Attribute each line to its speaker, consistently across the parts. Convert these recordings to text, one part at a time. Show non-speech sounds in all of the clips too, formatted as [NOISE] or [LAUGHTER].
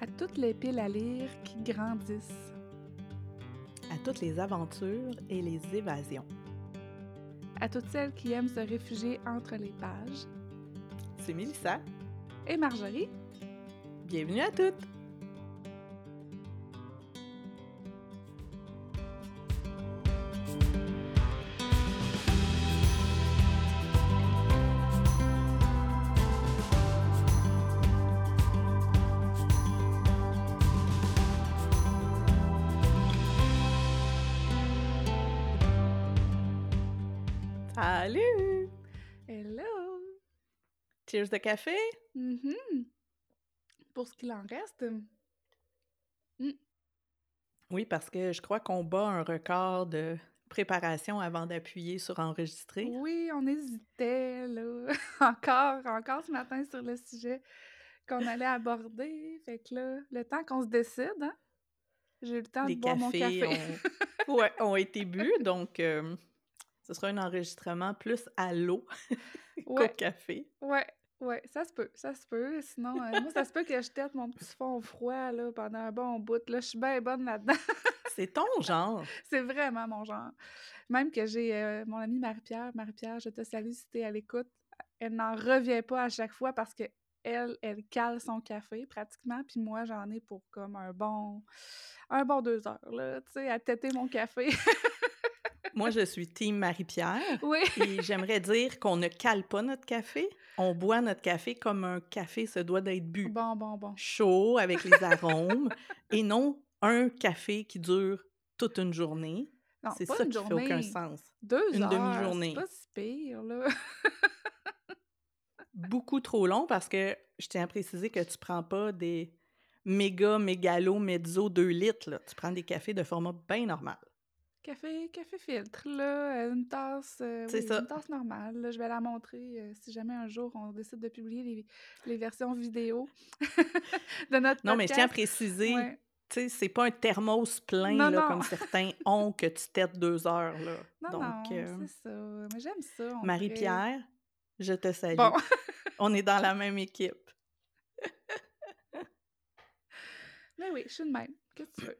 Speaker 1: à toutes les piles à lire qui grandissent,
Speaker 2: à toutes les aventures et les évasions,
Speaker 1: à toutes celles qui aiment se réfugier entre les pages.
Speaker 2: C'est Mélissa
Speaker 1: et Marjorie.
Speaker 2: Bienvenue à toutes! Cheers de café?
Speaker 1: Mm Pour ce qu'il en reste.
Speaker 2: Mm. Oui, parce que je crois qu'on bat un record de préparation avant d'appuyer sur enregistrer.
Speaker 1: Oui, on hésitait, là. [LAUGHS] encore, encore ce matin sur le sujet qu'on allait aborder. Fait que là, le temps qu'on se décide, hein? J'ai eu le temps de boire mon café.
Speaker 2: ont... [LAUGHS] ouais, ont été bu, donc euh, ce sera un enregistrement plus à l'eau [LAUGHS] qu'au café.
Speaker 1: Ouais, ouais, ça se peut, ça se peut. Sinon, euh, moi, ça se peut que je tête mon petit fond froid là, pendant un bon bout. Là, je suis bien bonne là-dedans. [LAUGHS]
Speaker 2: C'est ton genre. [LAUGHS]
Speaker 1: C'est vraiment mon genre. Même que j'ai euh, mon amie Marie-Pierre. Marie-Pierre, je te salue si t'es à l'écoute. Elle n'en revient pas à chaque fois parce que elle, elle cale son café pratiquement, puis moi, j'en ai pour comme un bon, un bon deux heures, là, tu sais, à têter mon café. [LAUGHS]
Speaker 2: Moi, je suis team Marie-Pierre.
Speaker 1: Oui.
Speaker 2: et j'aimerais dire qu'on ne cale pas notre café. On boit notre café comme un café se doit d'être bu.
Speaker 1: Bon, bon, bon.
Speaker 2: Chaud, avec les [LAUGHS] arômes. et non un café qui dure toute une journée. C'est ça qui fait aucun sens.
Speaker 1: Deux
Speaker 2: une demi-journée.
Speaker 1: C'est pas si pire, là. [LAUGHS]
Speaker 2: Beaucoup trop long parce que je tiens à préciser que tu prends pas des méga, mégalo, mezzo 2 litres. Là. Tu prends des cafés de format bien normal.
Speaker 1: Café, café filtre, là, euh, une tasse, euh, oui, une tasse normale. je vais la montrer euh, si jamais un jour on décide de publier les, les versions vidéo [LAUGHS] de notre
Speaker 2: Non, mais je tiens à préciser, tu sais, c'est pas un thermos plein, là, comme certains [LAUGHS] ont, que tu têtes deux heures, là.
Speaker 1: Non, Donc, non, c'est ça. Mais j'aime ça.
Speaker 2: Marie-Pierre, je te salue. [LAUGHS] on est dans la même équipe.
Speaker 1: mais oui, je suis de même. Qu'est-ce que tu veux?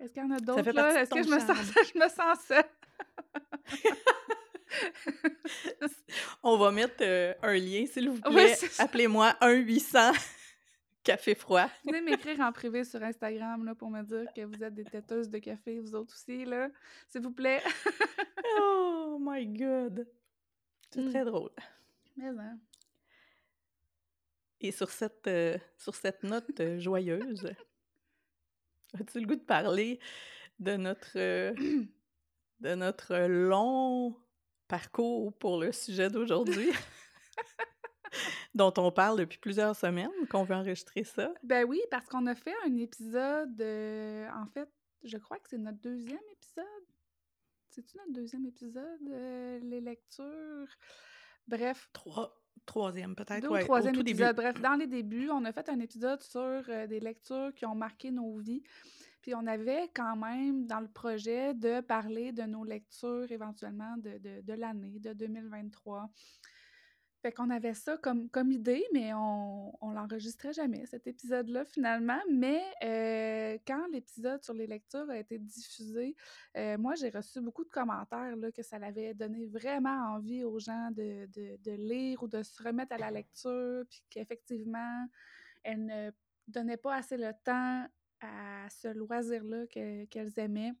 Speaker 1: Est-ce qu'il y en a d'autres là? Est-ce que je me, sens, [LAUGHS] je me sens seule? [LAUGHS]
Speaker 2: On va mettre euh, un lien, s'il vous plaît. Appelez-moi 1-800 [LAUGHS] café froid.
Speaker 1: Venez m'écrire en privé sur Instagram là, pour me dire que vous êtes des têteuses de café, vous autres aussi, là. S'il vous plaît.
Speaker 2: oh my God! C'est hmm. très drôle.
Speaker 1: Mais hein.
Speaker 2: Et sur cette, euh, sur cette note euh, joyeuse, As-tu le goût de parler de notre, euh, de notre long parcours pour le sujet d'aujourd'hui? [LAUGHS] dont on parle depuis plusieurs semaines, qu'on veut enregistrer ça?
Speaker 1: Ben oui, parce qu'on a fait un épisode, euh, en fait, je crois que c'est notre deuxième épisode. C'est-tu notre deuxième épisode, euh, les lectures? Bref.
Speaker 2: Trois. Troisième, peut-être.
Speaker 1: Deux ou troisième épisode. Bref, dans les débuts, on a fait un épisode sur euh, des lectures qui ont marqué nos vies. Puis on avait quand même dans le projet de parler de nos lectures éventuellement de, de, de l'année, de 2023. Fait qu'on avait ça comme, idée, mais on, on l'enregistrait jamais, cet épisode-là, finalement. Mais euh, quand l'épisode sur les lectures a été diffusé, euh, moi, j'ai reçu beaucoup de commentaires là, que ça l'avait donné vraiment envie aux gens de, lire ou de se remettre à la lecture, puis qu'effectivement, elles ne donnaient pas assez le temps à ce loisir-là qu'elles aimaient.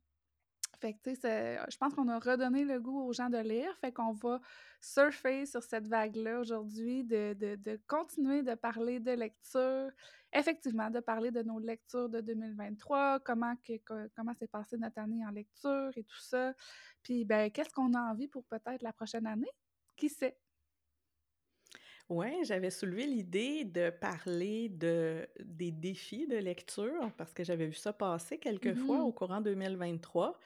Speaker 1: Fait que, tu sais, je pense qu'on a redonné le goût aux gens de lire. Fait qu'on va surfer sur cette vague-là aujourd'hui, de, de, de, continuer de parler de lecture, effectivement, de parler de nos lectures de 2023, comment que, comment s'est passé notre année en lecture et tout ça. Puis, ben, qu'est-ce qu'on a envie pour peut-être la prochaine année? Qui sait?
Speaker 2: Oui, j'avais soulevé l'idée de parler de, des défis de lecture parce que j'avais vu ça passer quelques fois mmh au courant 2023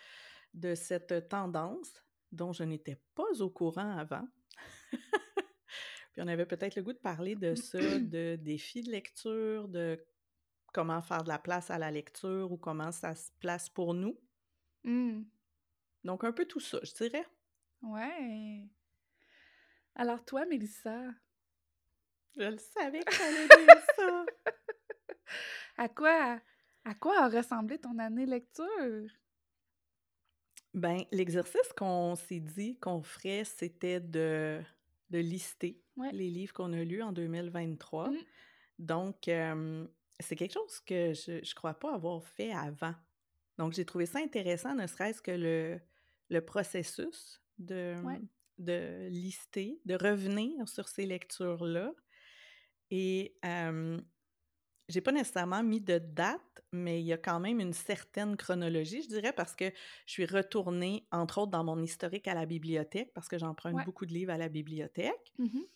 Speaker 2: de cette tendance dont je n'étais pas au courant avant. [LAUGHS] Puis on avait peut-être le goût de parler de ça, [CLEARS THROAT] de défis de lecture, de comment faire de la place à la lecture ou comment ça se place pour nous.
Speaker 1: Mmh.
Speaker 2: Donc un peu tout ça, je dirais.
Speaker 1: Ouais. Alors toi, Mélissa?
Speaker 2: Je le savais que allait dire ça! [LAUGHS]
Speaker 1: À quoi, à quoi a ressemblé ton année lecture?
Speaker 2: Ben, l'exercice qu'on s'est dit qu'on ferait, c'était de, de lister
Speaker 1: Ouais.
Speaker 2: les livres qu'on a lus en 2023.
Speaker 1: Mmh.
Speaker 2: Donc, euh, c'est quelque chose que je ne crois pas avoir fait avant. Donc, j'ai trouvé ça intéressant, ne serait-ce que le, le processus de,
Speaker 1: Ouais.
Speaker 2: de lister, de revenir sur ces lectures-là. Et euh, j'ai pas nécessairement mis de date, mais il y a quand même une certaine chronologie, je dirais, parce que je suis retournée, entre autres, dans mon historique à la bibliothèque, parce que j'emprunte
Speaker 1: Ouais.
Speaker 2: beaucoup de livres à la bibliothèque.
Speaker 1: Mhm.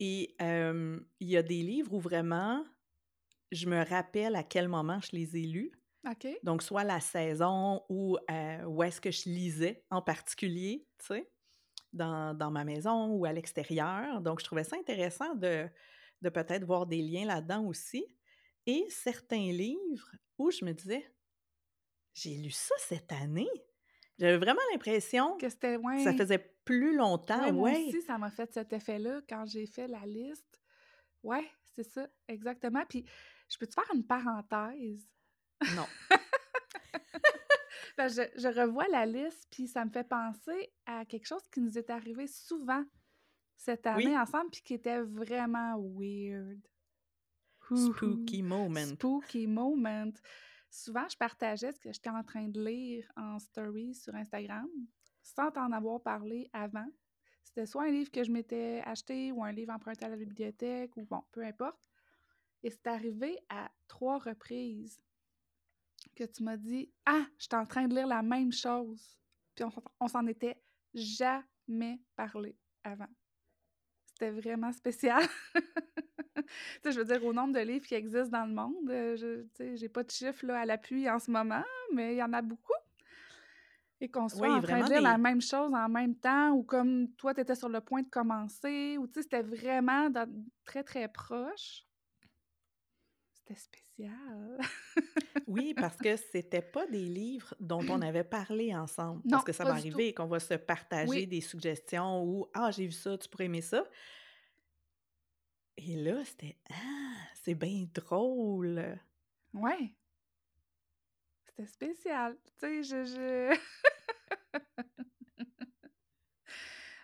Speaker 2: Et euh, il y a des livres où vraiment, je me rappelle à quel moment je les ai lus. Donc, soit la saison ou euh, où est-ce que je lisais en particulier, tu sais, dans, dans ma maison ou à l'extérieur. Donc, je trouvais ça intéressant de, de peut-être voir des liens là-dedans aussi. Et certains livres où je me disais, j'ai lu ça cette année. J'avais vraiment l'impression
Speaker 1: Que c'était, ouais.
Speaker 2: ça faisait plus longtemps.
Speaker 1: Ouais, moi
Speaker 2: Ouais,
Speaker 1: aussi, ça m'a fait cet effet-là quand j'ai fait la liste. Ouais, c'est ça, exactement. Puis, je peux te faire une parenthèse?
Speaker 2: non. [LAUGHS]
Speaker 1: Je, je revois la liste, puis ça me fait penser à quelque chose qui nous est arrivé souvent cette année
Speaker 2: Oui.
Speaker 1: ensemble, puis qui était vraiment weird.
Speaker 2: Spooky moment.
Speaker 1: Spooky moment. Souvent, je partageais ce que j'étais en train de lire en story sur Instagram, sans t'en avoir parlé avant. C'était soit un livre que je m'étais acheté ou un livre emprunté à la bibliothèque, ou bon, peu importe. Et c'est arrivé à trois reprises que tu m'as dit Ah, je suis en train de lire la même chose. Puis on, on s'en était jamais parlé avant. C'était vraiment spécial. [LAUGHS] tu sais, je veux dire, au nombre de livres qui existent dans le monde, euh, je j'ai pas de chiffre là, à l'appui en ce moment, mais il y en a beaucoup. Et qu'on soit
Speaker 2: Oui,
Speaker 1: en train de lire la même chose en même temps, ou comme toi, tu étais sur le point de commencer, ou tu sais, c'était vraiment dans- très, très proche. C'était spécial.
Speaker 2: Oui, parce que [LAUGHS] c'était pas des livres dont on avait parlé ensemble.
Speaker 1: Non,
Speaker 2: parce que ça
Speaker 1: tout.
Speaker 2: arrivé qu'on va se partager
Speaker 1: Oui.
Speaker 2: des suggestions ou Ah, j'ai vu ça, tu pourrais aimer ça. Et là, c'était Ah, c'est bien drôle.
Speaker 1: Ouais. C'était spécial. Tu sais, je. je...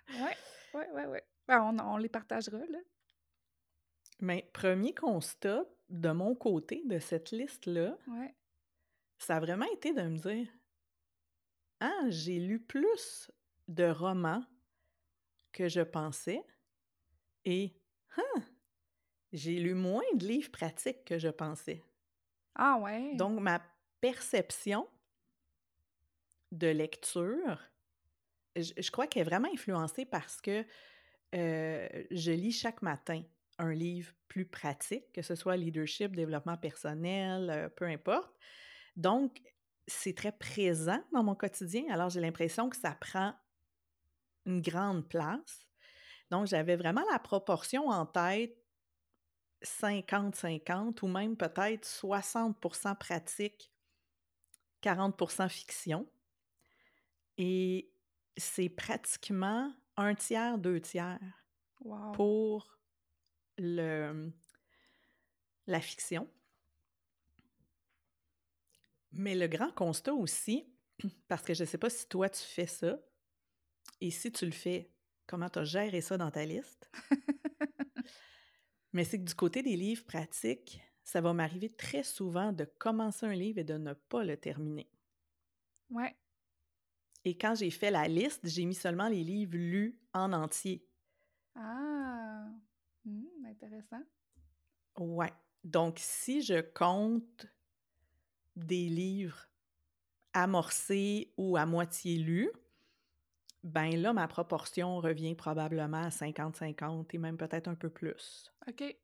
Speaker 1: [LAUGHS] ouais, ouais, ouais, ouais. Ben, on, on les partagera, là.
Speaker 2: Mais premier constat de mon côté de cette liste-là,
Speaker 1: Ouais.
Speaker 2: ça a vraiment été de me dire Ah, j'ai lu plus de romans que je pensais et Ah, j'ai lu moins de livres pratiques que je pensais.
Speaker 1: Ah, ouais.
Speaker 2: Donc, ma perception de lecture, je, je crois qu'elle est vraiment influencée parce que euh, je lis chaque matin un livre plus pratique, que ce soit leadership, développement personnel, euh, peu importe. Donc, c'est très présent dans mon quotidien. Alors, j'ai l'impression que ça prend une grande place. Donc, j'avais vraiment la proportion en tête 50-50 ou même peut-être 60 pratique, 40 fiction. Et c'est pratiquement un tiers, deux tiers
Speaker 1: Wow.
Speaker 2: pour le, la fiction. Mais le grand constat aussi, [CLEARS THROAT] parce que je ne sais pas si toi tu fais ça, et si tu le fais, comment tu as géré ça dans ta liste, [LAUGHS] mais c'est que du côté des livres pratiques, ça va m'arriver très souvent de commencer un livre et de ne pas le terminer.
Speaker 1: Ouais.
Speaker 2: Et quand j'ai fait la liste, j'ai mis seulement les livres lus en entier.
Speaker 1: Ah. Intéressant?
Speaker 2: Ouais. Donc, si je compte des livres amorcés ou à moitié lus, ben là, ma proportion revient probablement à 50-50 et même peut-être un peu plus.
Speaker 1: OK.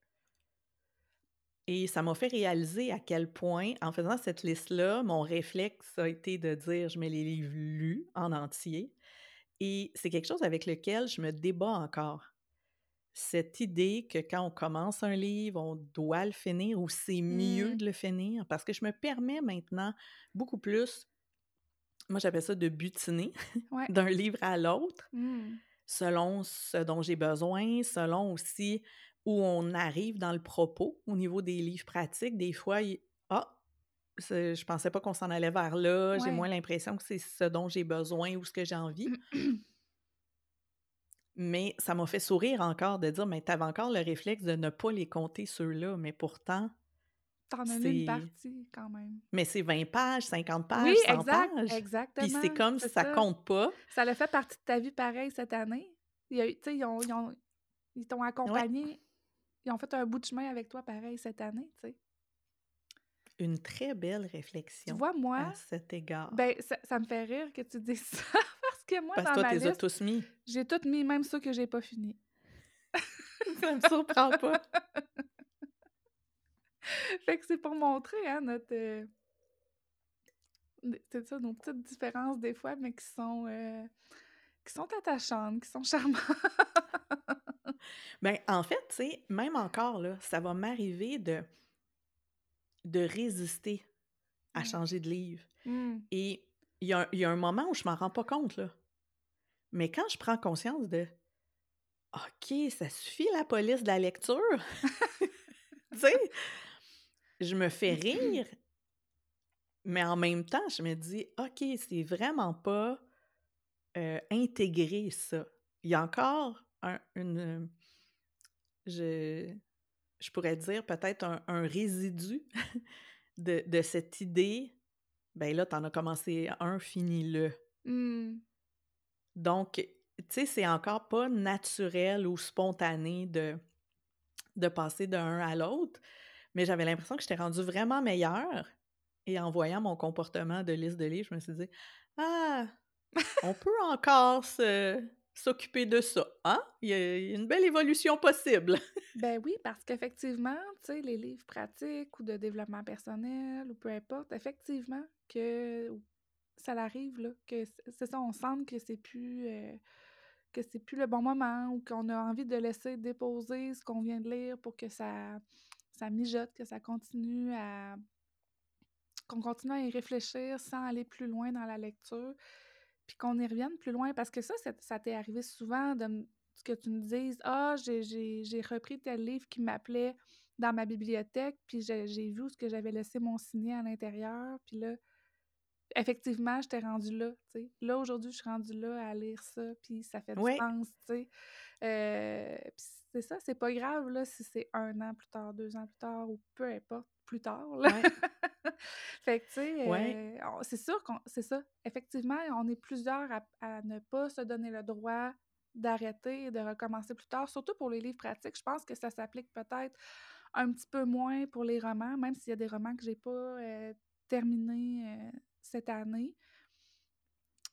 Speaker 2: Et ça m'a fait réaliser à quel point, en faisant cette liste-là, mon réflexe a été de dire je mets les livres lus en entier. Et c'est quelque chose avec lequel je me débat encore. Cette idée que quand on commence un livre, on doit le finir ou c'est mieux
Speaker 1: Mm.
Speaker 2: de le finir? Parce que je me permets maintenant beaucoup plus, moi j'appelle ça de butiner
Speaker 1: Ouais. [LAUGHS]
Speaker 2: d'un livre à l'autre
Speaker 1: Hmm.
Speaker 2: selon ce dont j'ai besoin, selon aussi où on arrive dans le propos au niveau des livres pratiques. Des fois, il... ah, je pensais pas qu'on s'en allait vers là, j'ai moins l'impression que c'est ce dont j'ai besoin ou ce que j'ai envie. Mais ça m'a fait sourire encore de dire, mais tu avais encore le réflexe de ne pas les compter ceux-là, mais pourtant,
Speaker 1: T'en as une partie quand même.
Speaker 2: Mais c'est 20 pages, 50 pages, oui, 100 exact, pages.
Speaker 1: exactement.
Speaker 2: Puis c'est comme si ça, compte pas.
Speaker 1: Ça a fait partie de ta vie pareil cette année. Ils, ils, ont, ils, t'ont accompagné. Ils ont fait un bout de chemin avec toi pareil cette année, tu sais.
Speaker 2: Une très belle réflexion.
Speaker 1: Tu vois, moi.
Speaker 2: À cet égard.
Speaker 1: Ben, ça, me fait rire que tu dises [LAUGHS] ça. Parce que moi,
Speaker 2: parce
Speaker 1: dans
Speaker 2: toi,
Speaker 1: ma
Speaker 2: liste, as tous mis.
Speaker 1: J'ai tout mis, même ceux que j'ai pas fini. [LAUGHS]
Speaker 2: ça me surprend pas. [LAUGHS]
Speaker 1: fait que c'est pour montrer, hein, notre. Euh, c'est ça, nos petites différences des fois, mais qui sont. Euh, qui sont attachantes, qui sont charmantes.
Speaker 2: ben, en fait, tu sais, même encore, là, ça va m'arriver de, de résister à mmh. changer de livre. Mmh. Et il y, a, un moment où je m'en rends pas compte, là. Mais quand je prends conscience de OK, ça suffit la police de la lecture? [LAUGHS] tu sais, je me fais rire, mais en même temps, je me dis, OK, c'est vraiment pas euh, intégré ça. Il y a encore un, une. Je, je pourrais dire peut-être un, résidu [LAUGHS] de, de, cette idée. Ben là, t'en as commencé un, fini-le.
Speaker 1: Mmh.
Speaker 2: Donc, tu sais, c'est encore pas naturel ou spontané de, de passer d'un à l'autre. Mais j'avais l'impression que j'étais rendue vraiment meilleure. Et en voyant mon comportement de liste de livres, je me suis dit Ah, on [LAUGHS] peut encore s'occuper de ça. Hein? Il y, a, une belle évolution possible.
Speaker 1: ben oui, parce qu'effectivement, tu sais, les livres pratiques ou de développement personnel ou peu importe, effectivement, que ça arrive, là, que c'est ça, on sent que c'est plus. Euh, que c'est plus le bon moment ou qu'on a envie de laisser déposer ce qu'on vient de lire pour que ça, ça mijote, que ça continue à qu'on continue à y réfléchir sans aller plus loin dans la lecture, puis qu'on y revienne plus loin, parce que ça, ça, t'est arrivé souvent de que tu me dises « Ah, j'ai repris tel livre qui m'appelait dans ma bibliothèque, puis j'ai vu ce que j'avais laissé mon signé à l'intérieur, puis là, effectivement, je t'ai rendu là, tu sais. Là, aujourd'hui, je suis rendue là à lire ça, puis ça fait du sens, tu sais. Euh, c'est ça, c'est pas grave, là, si c'est un an plus tard, deux ans plus tard, ou peu importe, plus tard, là. [LAUGHS] fait que, tu sais, euh, c'est sûr qu'on... C'est ça. Effectivement, on est plusieurs à, ne pas se donner le droit d'arrêter et de recommencer plus tard, surtout pour les livres pratiques. Je pense que ça s'applique peut-être un petit peu moins pour les romans, même s'il y a des romans que j'ai pas euh, terminés cette année.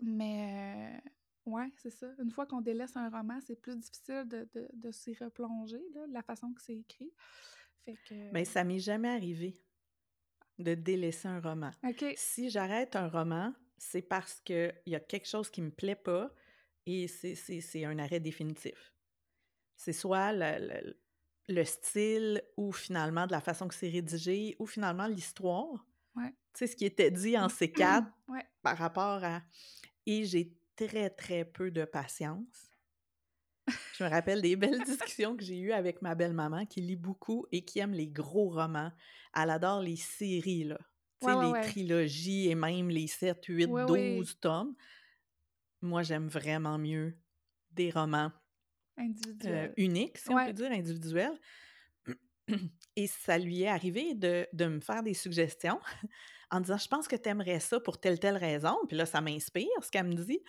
Speaker 1: Mais euh, ouais, c'est ça. Une fois qu'on délaisse un roman, c'est plus difficile de, de, s'y replonger, là, la façon que c'est écrit. Fait que...
Speaker 2: Mais ça m'est jamais arrivé de délaisser un roman. Si j'arrête un roman, c'est parce qu'il y a quelque chose qui me plaît pas et c'est un arrêt définitif. C'est soit le, le, style ou finalement de la façon que c'est rédigé ou finalement l'histoire.
Speaker 1: Ouais
Speaker 2: sais, ce qui était dit en C4 par rapport à... Et j'ai très, très peu de patience. Je me rappelle des belles [LAUGHS] discussions que j'ai eues avec ma belle-maman qui lit beaucoup et qui aime les gros romans. Elle adore les séries, là. Tu sais, les trilogies et même les 7, 8, 12 tomes. Moi, j'aime vraiment mieux des romans euh, uniques, si on peut dire, individuels. Et ça lui est arrivé de, de me faire des suggestions [LAUGHS] en disant Je pense que tu aimerais ça pour telle, telle raison. Puis là, ça m'inspire ce qu'elle me dit.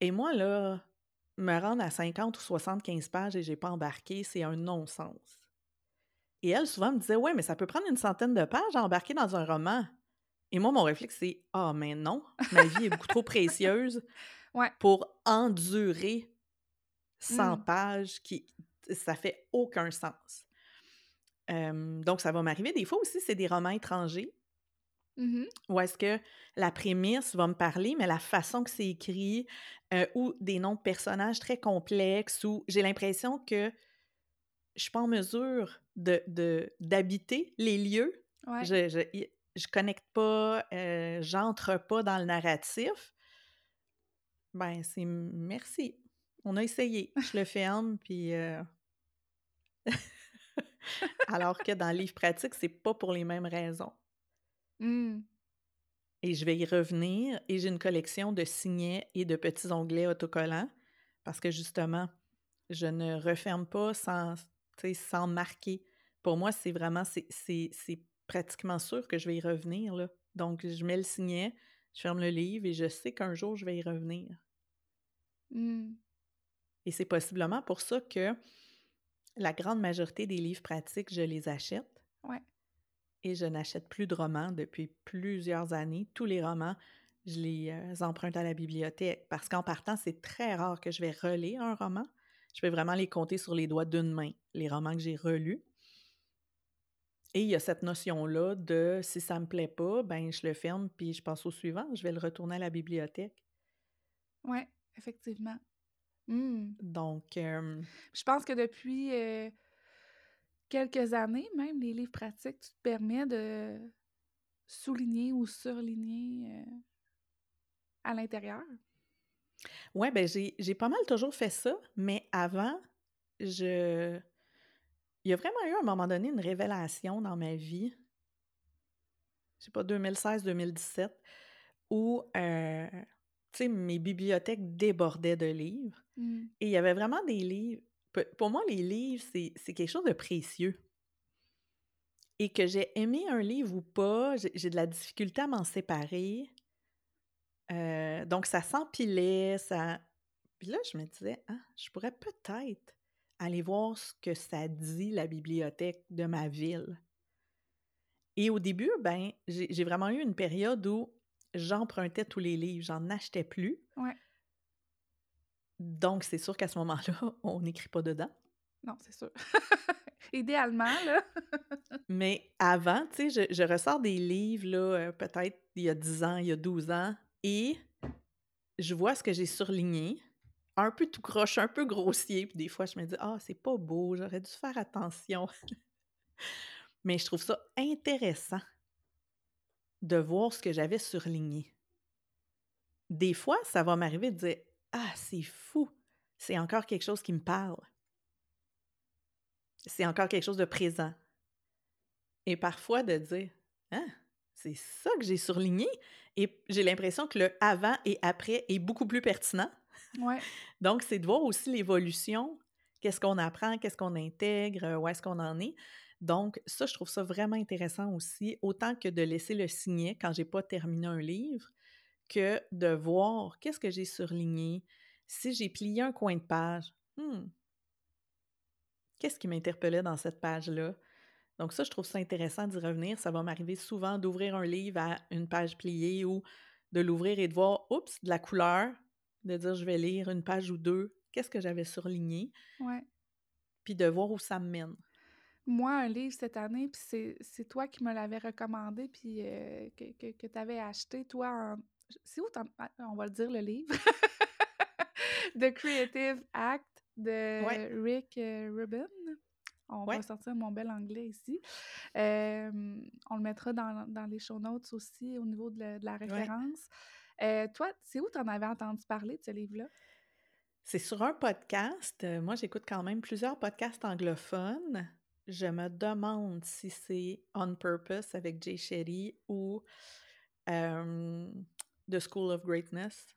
Speaker 2: Et moi, là, me rendre à 50 ou 75 pages et j'ai pas embarqué, c'est un non-sens. Et elle, souvent, me disait Ouais, mais ça peut prendre une centaine de pages à embarquer dans un roman. Et moi, mon réflexe, c'est Ah, mais non, ma vie est beaucoup trop précieuse [LAUGHS] pour endurer 100 mmh. pages qui. Ça fait aucun sens donc, ça va m'arriver. Des fois aussi, c'est des romans étrangers.
Speaker 1: Mmh
Speaker 2: Ou est-ce que la prémisse va me parler, mais la façon que c'est écrit, ou des noms de personnages très complexes, ou j'ai l'impression que je suis pas en mesure de, d'habiter les lieux. Je, je, je, connecte pas, j'entre pas dans le narratif. Ben, c'est merci. On a essayé. Je le [LAUGHS] ferme, puis [LAUGHS] [LAUGHS] Alors que dans le livre pratique, c'est pas pour les mêmes raisons.
Speaker 1: Mmh.
Speaker 2: Et je vais y revenir. Et j'ai une collection de signets et de petits onglets autocollants parce que justement, je ne referme pas sans, sans marquer. Pour moi, c'est vraiment, c'est pratiquement sûr que je vais y revenir. Là. Donc, je mets le signet, je ferme le livre et je sais qu'un jour, je vais y revenir.
Speaker 1: Mmh.
Speaker 2: Et c'est possiblement pour ça que la grande majorité des livres pratiques, je les achète.
Speaker 1: Ouais.
Speaker 2: Et je n'achète plus de romans depuis plusieurs années. Tous les romans, je les euh, emprunte à la bibliothèque parce qu'en partant, c'est très rare que je vais relire un roman. Je vais vraiment les compter sur les doigts d'une main, les romans que j'ai relus. Et il y a cette notion-là de si ça me plaît pas, ben je le ferme puis je passe au suivant, je vais le retourner à la bibliothèque.
Speaker 1: Oui, effectivement. Mmh.
Speaker 2: Donc. je
Speaker 1: pense que depuis quelques années, même, les livres pratiques, tu te permets de souligner ou surligner à l'intérieur.
Speaker 2: Oui, ben j'ai pas mal toujours fait ça, mais avant, je. Il y a vraiment eu à un moment donné une révélation dans ma vie. Je sais pas, 2016-2017, où sais, mes bibliothèques débordaient de livres.
Speaker 1: Mmh.
Speaker 2: Et il y avait vraiment des livres. Pour moi, les livres, c'est quelque chose de précieux. Et que j'ai aimé un livre ou pas, j'ai de la difficulté à m'en séparer. Euh, donc, ça s'empilait, ça. Puis là, je me disais, ah, je pourrais peut-être aller voir ce que ça dit, la bibliothèque de ma ville. Et au début, ben, j'ai vraiment eu une période où j'empruntais tous les livres, j'en achetais plus.
Speaker 1: Ouais.
Speaker 2: Donc, c'est sûr qu'à ce moment-là, [LAUGHS] on n'écrit pas dedans.
Speaker 1: Non, c'est sûr. [LAUGHS] Idéalement, là. [LAUGHS]
Speaker 2: Mais avant, tu sais, je, je, ressors des livres, là, euh, peut-être il y a 10 ans, il y a 12 ans, et je vois ce que j'ai surligné, un peu tout croche, un peu grossier, puis des fois, je me dis « Ah, c'est pas beau, j'aurais dû faire attention. » Mais je trouve ça intéressant de voir ce que j'avais surligné. Des fois, ça va m'arriver de dire Ah, c'est fou, c'est encore quelque chose qui me parle. C'est encore quelque chose de présent. Et parfois de dire Ah, c'est ça que j'ai surligné. Et j'ai l'impression que le avant et après est beaucoup plus pertinent.
Speaker 1: Ouais. [LAUGHS]
Speaker 2: Donc, c'est de voir aussi l'évolution. Qu'est-ce qu'on apprend, qu'est-ce qu'on intègre, où est-ce qu'on en est. Donc, ça, je trouve ça vraiment intéressant aussi, autant que de laisser le signet quand j'ai pas terminé un livre, que de voir qu'est-ce que j'ai surligné. Si j'ai plié un coin de page, hmm, qu'est-ce qui m'interpellait dans cette page-là? Donc ça, je trouve ça intéressant d'y revenir. Ça va m'arriver souvent d'ouvrir un livre à une page pliée ou de l'ouvrir et de voir, oups, de la couleur, de dire je vais lire une page ou deux, qu'est-ce que j'avais surligné,
Speaker 1: ouais.
Speaker 2: puis de voir où ça me mène
Speaker 1: moi, un livre cette année, puis c'est toi qui me l'avais recommandé, puis euh, que, que, que tu avais acheté, toi, en... C'est où ah, on va le dire, le livre? [LAUGHS] The Creative Act de Rick euh, Rubin. On va sortir mon bel anglais ici. Euh, on le mettra dans, dans, les show notes aussi au niveau de la, référence. toi, c'est où tu en avais entendu parler de ce livre-là?
Speaker 2: C'est sur un podcast. Moi, j'écoute quand même plusieurs podcasts anglophones je me demande si c'est On Purpose avec Jay Shetty ou The School of Greatness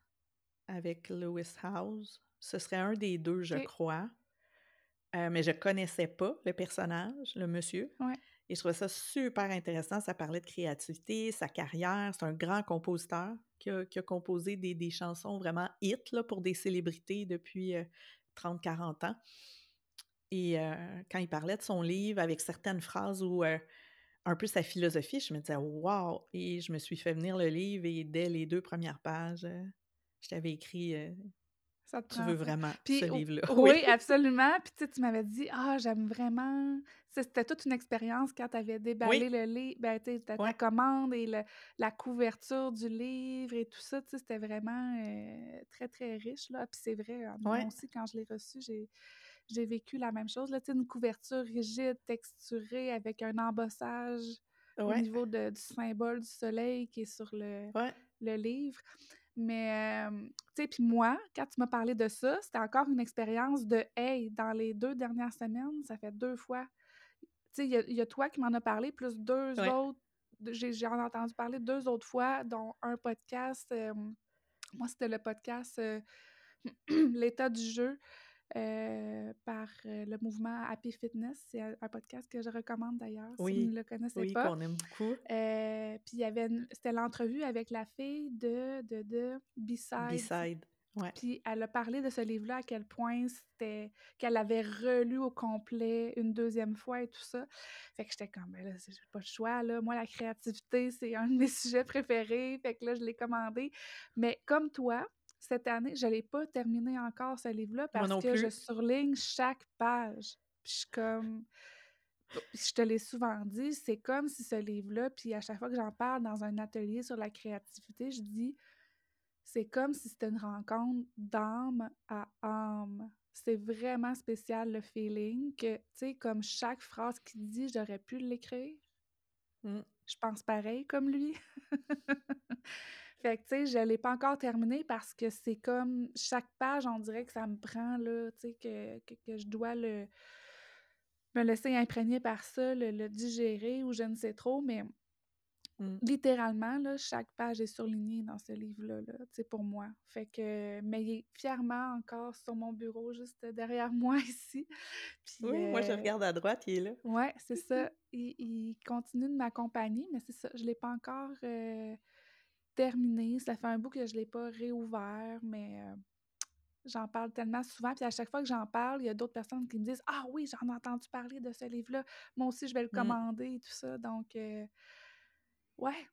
Speaker 2: avec Lewis House. Ce serait un des deux, je crois. Euh, mais je connaissais pas le personnage, le monsieur. Et je trouvais ça super intéressant. Ça parlait de créativité, sa carrière. C'est un grand compositeur qui a, composé des, chansons vraiment hit là, pour des célébrités depuis 30-40 euh, ans. Et quand il parlait de son livre avec certaines phrases ou un peu sa philosophie, je me disais waouh Et je me suis fait venir le livre et dès les deux premières pages, je t'avais écrit ça Tu veux vraiment ce livre-là? [LAUGHS]
Speaker 1: Oui, absolument. Puis tu m'avais dit Ah, j'aime vraiment. C'était toute une expérience quand tu avais déballé le livre, ben, ta, commande et la couverture du livre et tout ça. C'était vraiment très, très riche. Là. Puis c'est vrai, moi aussi, quand je l'ai reçu, j'ai j'ai vécu la même chose. Là, une couverture rigide, texturée, avec un embossage au niveau de, du symbole du soleil qui est sur le, le livre. Mais sais, puis moi, quand tu m'as parlé de ça, c'était encore une expérience de hey, dans les deux dernières semaines, ça fait deux fois. Tu sais, il y, a toi qui m'en as parlé, plus deux autres. J'ai entendu parler deux autres fois, dont un podcast. moi, c'était le podcast [CLEARS THROAT] L'état du jeu. Par le mouvement Happy Fitness. C'est un, podcast que je recommande d'ailleurs, si vous ne le connaissez
Speaker 2: oui,
Speaker 1: pas.
Speaker 2: Oui, qu'on aime beaucoup.
Speaker 1: puis il y avait c'était l'entrevue avec la fille de, de, de B-Side.
Speaker 2: B-Side. Ouais.
Speaker 1: Puis elle a parlé de ce livre-là, à quel point c'était qu'elle avait relu au complet une deuxième fois et tout ça. Fait que j'étais comme, ben là, j'ai pas le choix, là. Moi, la créativité, c'est un de mes [LAUGHS] sujets préférés. Fait que là, je l'ai commandé. Mais comme toi, cette année, je l'ai pas terminé encore, ce livre-là, parce que je surligne chaque page. Puis je suis comme... je te l'ai souvent dit, c'est comme si ce livre-là, puis à chaque fois que j'en parle dans un atelier sur la créativité, je dis, c'est comme si c'était une rencontre d'âme à âme. C'est vraiment spécial le feeling que, tu sais, comme chaque phrase qu'il dit, j'aurais pu l'écrire.
Speaker 2: Mmh.
Speaker 1: Je pense pareil comme lui. [LAUGHS] Fait que, tu sais, je l'ai pas encore terminé parce que c'est comme chaque page, on dirait que ça me prend, là, tu sais, que, que, je dois le me laisser imprégner par ça, le, digérer ou je ne sais trop, mais mmh. littéralement, là, chaque page est surlignée dans ce livre-là, là, tu sais, pour moi. Fait que, mais il est fièrement encore sur mon bureau, juste derrière [LAUGHS] moi ici.
Speaker 2: oui, moi, je euh, regarde à droite, il est là.
Speaker 1: Ouais, c'est [LAUGHS] ça. Il, continue de m'accompagner, mais c'est ça, je l'ai pas encore... Euh, terminé. Ça fait un bout que je ne l'ai pas réouvert, mais euh, j'en parle tellement souvent. Puis à chaque fois que j'en parle, il y a d'autres personnes qui me disent Ah oui, j'en ai entendu parler de ce livre-là. Moi aussi, je vais le mmh. commander et tout ça. Donc, euh, ouais.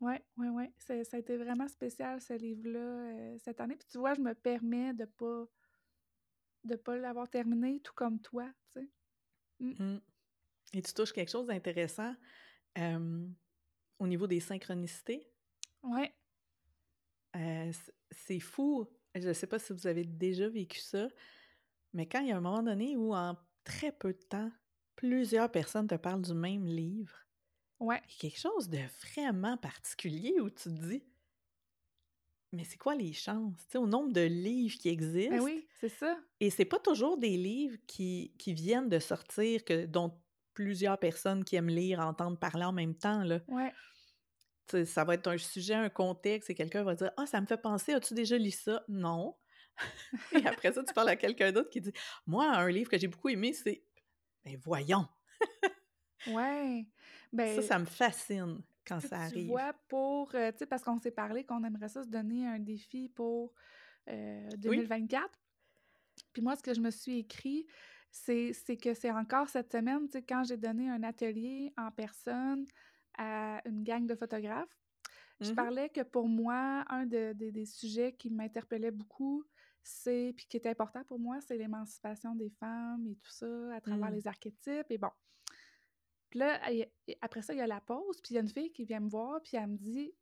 Speaker 1: Ouais, ouais, ouais. Ça, a été vraiment spécial, ce livre-là, euh, cette année. Puis tu vois, je me permets de pas de pas l'avoir terminé, tout comme toi, tu sais.
Speaker 2: Mmh. Mmh. Et tu touches quelque chose d'intéressant au niveau des synchronicités?
Speaker 1: Ouais.
Speaker 2: c'est fou. Je ne sais pas si vous avez déjà vécu ça, mais quand il y a un moment donné où, en très peu de temps, plusieurs personnes te parlent du même livre,
Speaker 1: ouais.
Speaker 2: il y a quelque chose de vraiment particulier où tu te dis mais c'est quoi les chances? Tu sais, au nombre de livres qui ben existent.
Speaker 1: oui, c'est ça.
Speaker 2: Et c'est pas toujours des livres qui, qui viennent de sortir, que, dont plusieurs personnes qui aiment lire entendent parler en même temps. Là.
Speaker 1: Ouais
Speaker 2: ça va être un sujet, un contexte, et quelqu'un va dire Ah, ça me fait penser, as-tu déjà lu ça? Non. [LAUGHS] et après ça, tu parles à quelqu'un d'autre qui dit Moi, un livre que j'ai beaucoup aimé, c'est Ben voyons.
Speaker 1: ouais.
Speaker 2: Ben, ça, ça me fascine quand ça arrive.
Speaker 1: Tu vois, pour. Euh, tu sais, parce qu'on s'est parlé qu'on aimerait ça se donner un défi pour 2024. Euh, Puis moi, ce que je me suis écrit, c'est que c'est encore cette semaine, tu sais, quand j'ai donné un atelier en personne à une gang de photographes. Je mmh parlais que pour moi, un des sujets qui m'interpellait beaucoup, c'est, puis qui était important pour moi, c'est l'émancipation des femmes et tout ça, à travers mmh. les archétypes. Et bon. Puis là, après ça, il y a la pause, puis il y a une fille qui vient me voir, puis elle me dit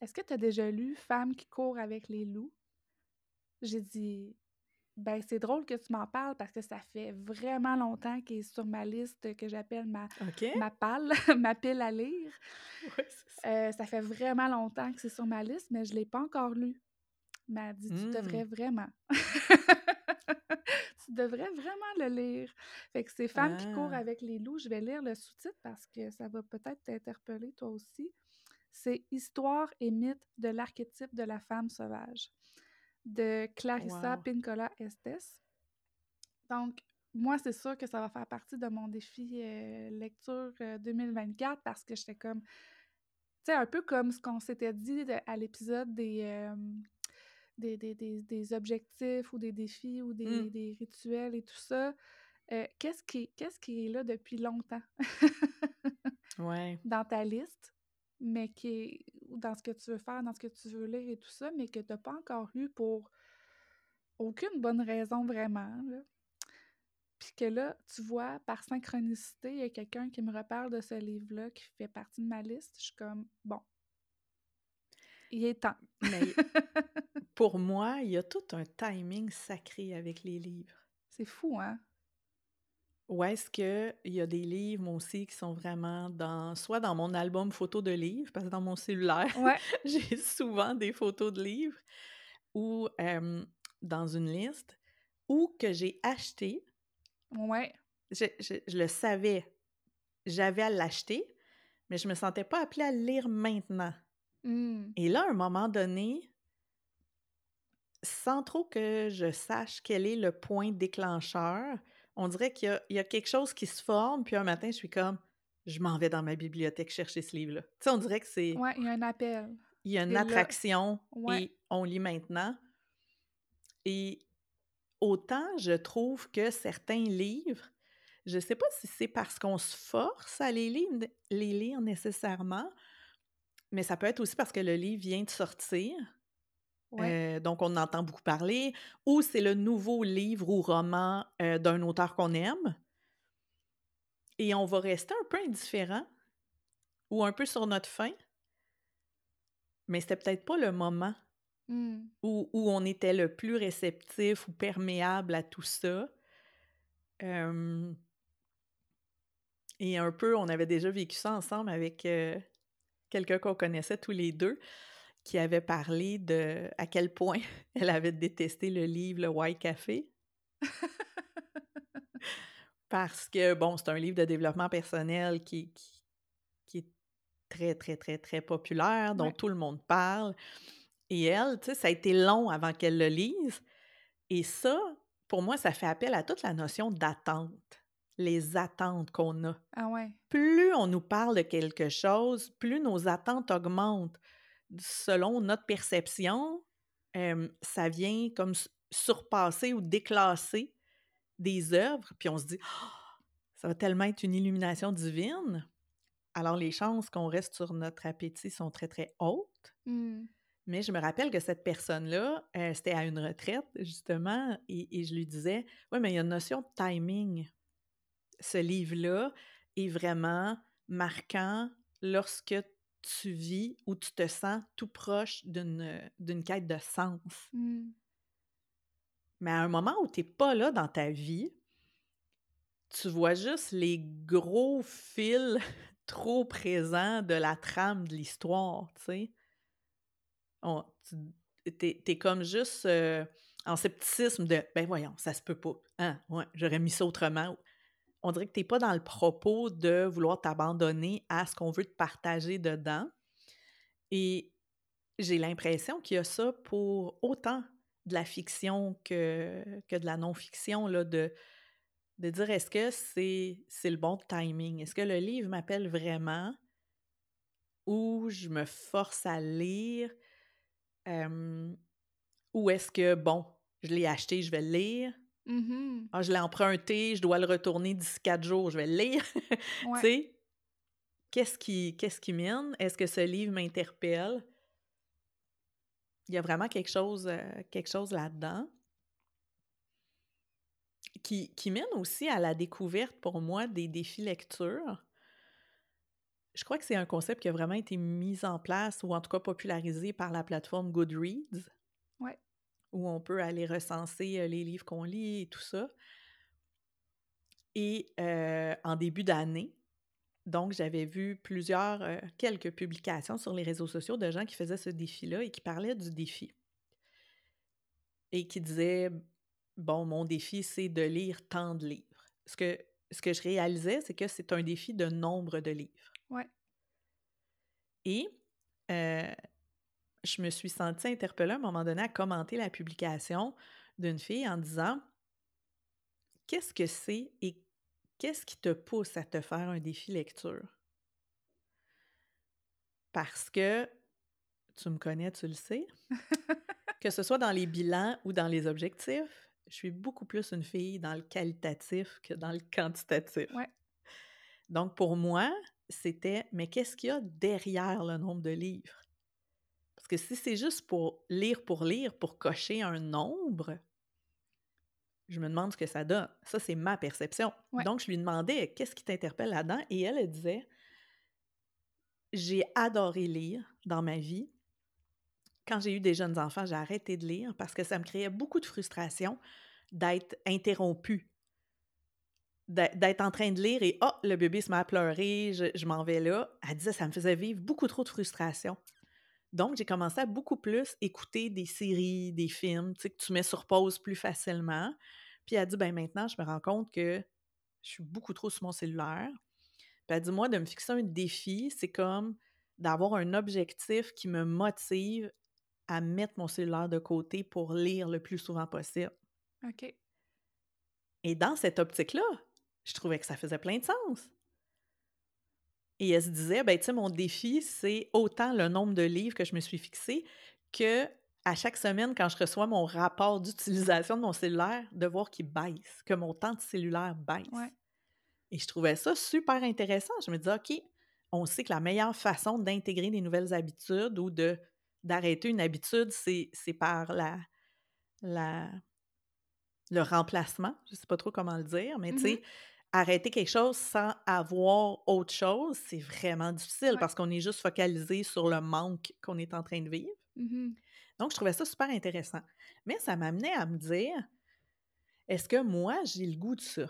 Speaker 1: Est-ce que tu as déjà lu Femmes qui courent avec les loups J'ai dit ben, c'est drôle que tu m'en parles parce que ça fait vraiment longtemps qu'il est sur ma liste que j'appelle ma, ma [LAUGHS] ma pile à lire. ça. Euh, ça. fait vraiment longtemps que c'est sur ma liste, mais je ne l'ai pas encore lu. m'a dit Tu devrais mmh. vraiment. [LAUGHS] tu devrais vraiment le lire. Fait que ces femmes qui courent ah. avec les loups, je vais lire le sous-titre parce que ça va peut-être t'interpeller toi aussi. C'est Histoire et mythe de l'archétype de la femme sauvage de Clarissa Pincola Estes. Donc, moi, c'est sûr que ça va faire partie de mon défi euh, lecture 2024 euh, parce que j'étais comme, tu sais, un peu comme ce qu'on s'était dit à l'épisode des, euh, des, des, des, objectifs ou des défis ou des, des rituels et tout ça. qu'est-ce, qui, qu'est-ce qui est là depuis longtemps? [LAUGHS]
Speaker 2: Ouais.
Speaker 1: dans ta liste, mais qui est dans ce que tu veux faire, dans ce que tu veux lire et tout ça, mais que tu n'as pas encore lu pour aucune bonne raison vraiment. Puis que là, tu vois, par synchronicité, il y a quelqu'un qui me reparle de ce livre-là qui fait partie de ma liste. Je suis comme, bon, il est temps.
Speaker 2: Mais [LAUGHS] pour moi, il y a tout un timing sacré avec les livres.
Speaker 1: C'est fou, hein?
Speaker 2: Ou est-ce qu'il y a des livres, moi aussi, qui sont vraiment dans, soit dans mon album photo de livres, parce que dans mon cellulaire, [LAUGHS] j'ai souvent des photos de livres, ou dans une liste ou que j'ai acheté.
Speaker 1: Ouais.
Speaker 2: Je, je, le savais. J'avais à l'acheter, mais je me sentais pas appelée à le lire maintenant.
Speaker 1: Mmh.
Speaker 2: Et là, à un moment donné, sans trop que je sache quel est le point déclencheur, on dirait qu'il y, a quelque chose qui se forme, puis un matin, je suis comme, je m'en vais dans ma bibliothèque chercher ce livre-là. Tu sais, on dirait que c'est...
Speaker 1: Ouais, il y a un appel.
Speaker 2: Il y a une attraction et on lit maintenant. Et autant je trouve que certains livres, je ne sais pas si c'est parce qu'on se force à les lire, les lire nécessairement, mais ça peut être aussi parce que le livre vient de sortir. Euh, donc, on entend beaucoup parler, ou c'est le nouveau livre ou roman euh, d'un auteur qu'on aime. Et on va rester un peu indifférent ou un peu sur notre faim. Mais c'était peut-être pas le moment
Speaker 1: mmh.
Speaker 2: où, où, on était le plus réceptif ou perméable à tout ça. et un peu, on avait déjà vécu ça ensemble avec euh, quelqu'un qu'on connaissait tous les deux, qui avait parlé de à quel point [LAUGHS] elle avait détesté le livre Le White Café. Parce que, bon, c'est un livre de développement personnel qui, qui, est très, très, très, très populaire, dont tout le monde parle. Et elle, tu sais, ça a été long avant qu'elle le lise. Et ça, pour moi, ça fait appel à toute la notion d'attente, les attentes qu'on a.
Speaker 1: Ah ouais.
Speaker 2: Plus on nous parle de quelque chose, plus nos attentes augmentent. Selon notre perception, ça vient comme surpasser ou déclasser des œuvres, puis on se dit «Oh, ça va tellement être une illumination divine. Alors les chances qu'on reste sur notre appétit sont très très hautes.
Speaker 1: Mmh.
Speaker 2: Mais je me rappelle que cette personne-là, euh, c'était à une retraite, justement, et, je lui disais Oui, mais il y a une notion de timing. Ce livre-là est vraiment marquant lorsque tu vis ou tu te sens tout proche d'une quête de sens.
Speaker 1: Mmh.
Speaker 2: Mais à un moment où tu n'es pas là dans ta vie, tu vois juste les gros fils [LAUGHS] trop présents de la trame de l'histoire, tu sais. T'es es comme juste euh, en scepticisme de ben voyons, ça se peut pas. Hein, ouais, j'aurais mis ça autrement. On dirait que tu n'es pas dans le propos de vouloir t'abandonner à ce qu'on veut te partager dedans. Et j'ai l'impression qu'il y a ça pour autant de la fiction que, que de la non-fiction, de, de dire est-ce que c'est le bon timing? Est-ce que le livre m'appelle vraiment? Ou je me force à lire? ou est-ce que, bon, je l'ai acheté, je vais le lire?
Speaker 1: Mmh
Speaker 2: ah, je l'ai emprunté, je dois le retourner d'ici quatre jours, je vais le lire. [LAUGHS] tu sais, qu'est-ce qui, qu'est-ce qui mène? Est-ce que ce livre m'interpelle? Il y a vraiment quelque chose, euh, quelque chose là-dedans qui, qui, mène aussi à la découverte pour moi des défis lecture. Je crois que c'est un concept qui a vraiment été mis en place ou en tout cas popularisé par la plateforme Goodreads. Où on peut aller recenser les livres qu'on lit et tout ça. Et euh, en début d'année, donc, j'avais vu plusieurs, euh, quelques publications sur les réseaux sociaux de gens qui faisaient ce défi-là et qui parlaient du défi. Et qui disaient, bon, mon défi, c'est de lire tant de livres. Ce que, ce que je réalisais, c'est que c'est un défi de nombre de livres.
Speaker 1: Ouais.
Speaker 2: Et euh, je me suis sentie interpellée à un moment donné à commenter la publication d'une fille en disant Qu'est-ce que c'est et Qu'est-ce qui te pousse à te faire un défi lecture? Parce que tu me connais, tu le sais. [LAUGHS] que ce soit dans les bilans ou dans les objectifs, je suis beaucoup plus une fille dans le qualitatif que dans le quantitatif. Donc, pour moi, c'était, mais qu'est-ce qu'il y a derrière le nombre de livres? Parce que si c'est juste pour lire pour lire, pour cocher un nombre, je me demande ce que ça donne. Ça, c'est ma perception. Donc, je lui demandais qu'est-ce qui t'interpelle là-dedans? Et elle, elle disait J'ai adoré lire dans ma vie. Quand j'ai eu des jeunes enfants, j'ai arrêté de lire parce que ça me créait beaucoup de frustration d'être interrompue. D'être en train de lire et oh, le bébé se met à pleurer, je, je m'en vais là. Elle disait ça me faisait vivre beaucoup trop de frustration Donc, j'ai commencé à beaucoup plus écouter des séries, des films, tu sais, que tu mets sur pause plus facilement. Puis elle a dit, ben maintenant, je me rends compte que je suis beaucoup trop sur mon cellulaire. Puis elle dit, moi, de me fixer un défi, c'est comme d'avoir un objectif qui me motive à mettre mon cellulaire de côté pour lire le plus souvent possible.
Speaker 1: OK.
Speaker 2: Et dans cette optique-là, je trouvais que ça faisait plein de sens. Et elle se disait, ben, tu sais, mon défi, c'est autant le nombre de livres que je me suis fixé que à chaque semaine, quand je reçois mon rapport d'utilisation de mon cellulaire, de voir qu'il baisse, que mon temps de cellulaire baisse. Et je trouvais ça super intéressant. Je me disais, OK, on sait que la meilleure façon d'intégrer des nouvelles habitudes ou de d'arrêter une habitude, c'est par la, la, le remplacement. Je ne sais pas trop comment le dire, mais tu sais, mmh arrêter quelque chose sans avoir autre chose, c'est vraiment difficile parce qu'on est juste focalisé sur le manque qu'on est en train de vivre.
Speaker 1: Mmh
Speaker 2: Donc, je trouvais ça super intéressant. Mais ça m'amenait à me dire, est-ce que moi, j'ai le goût de ça?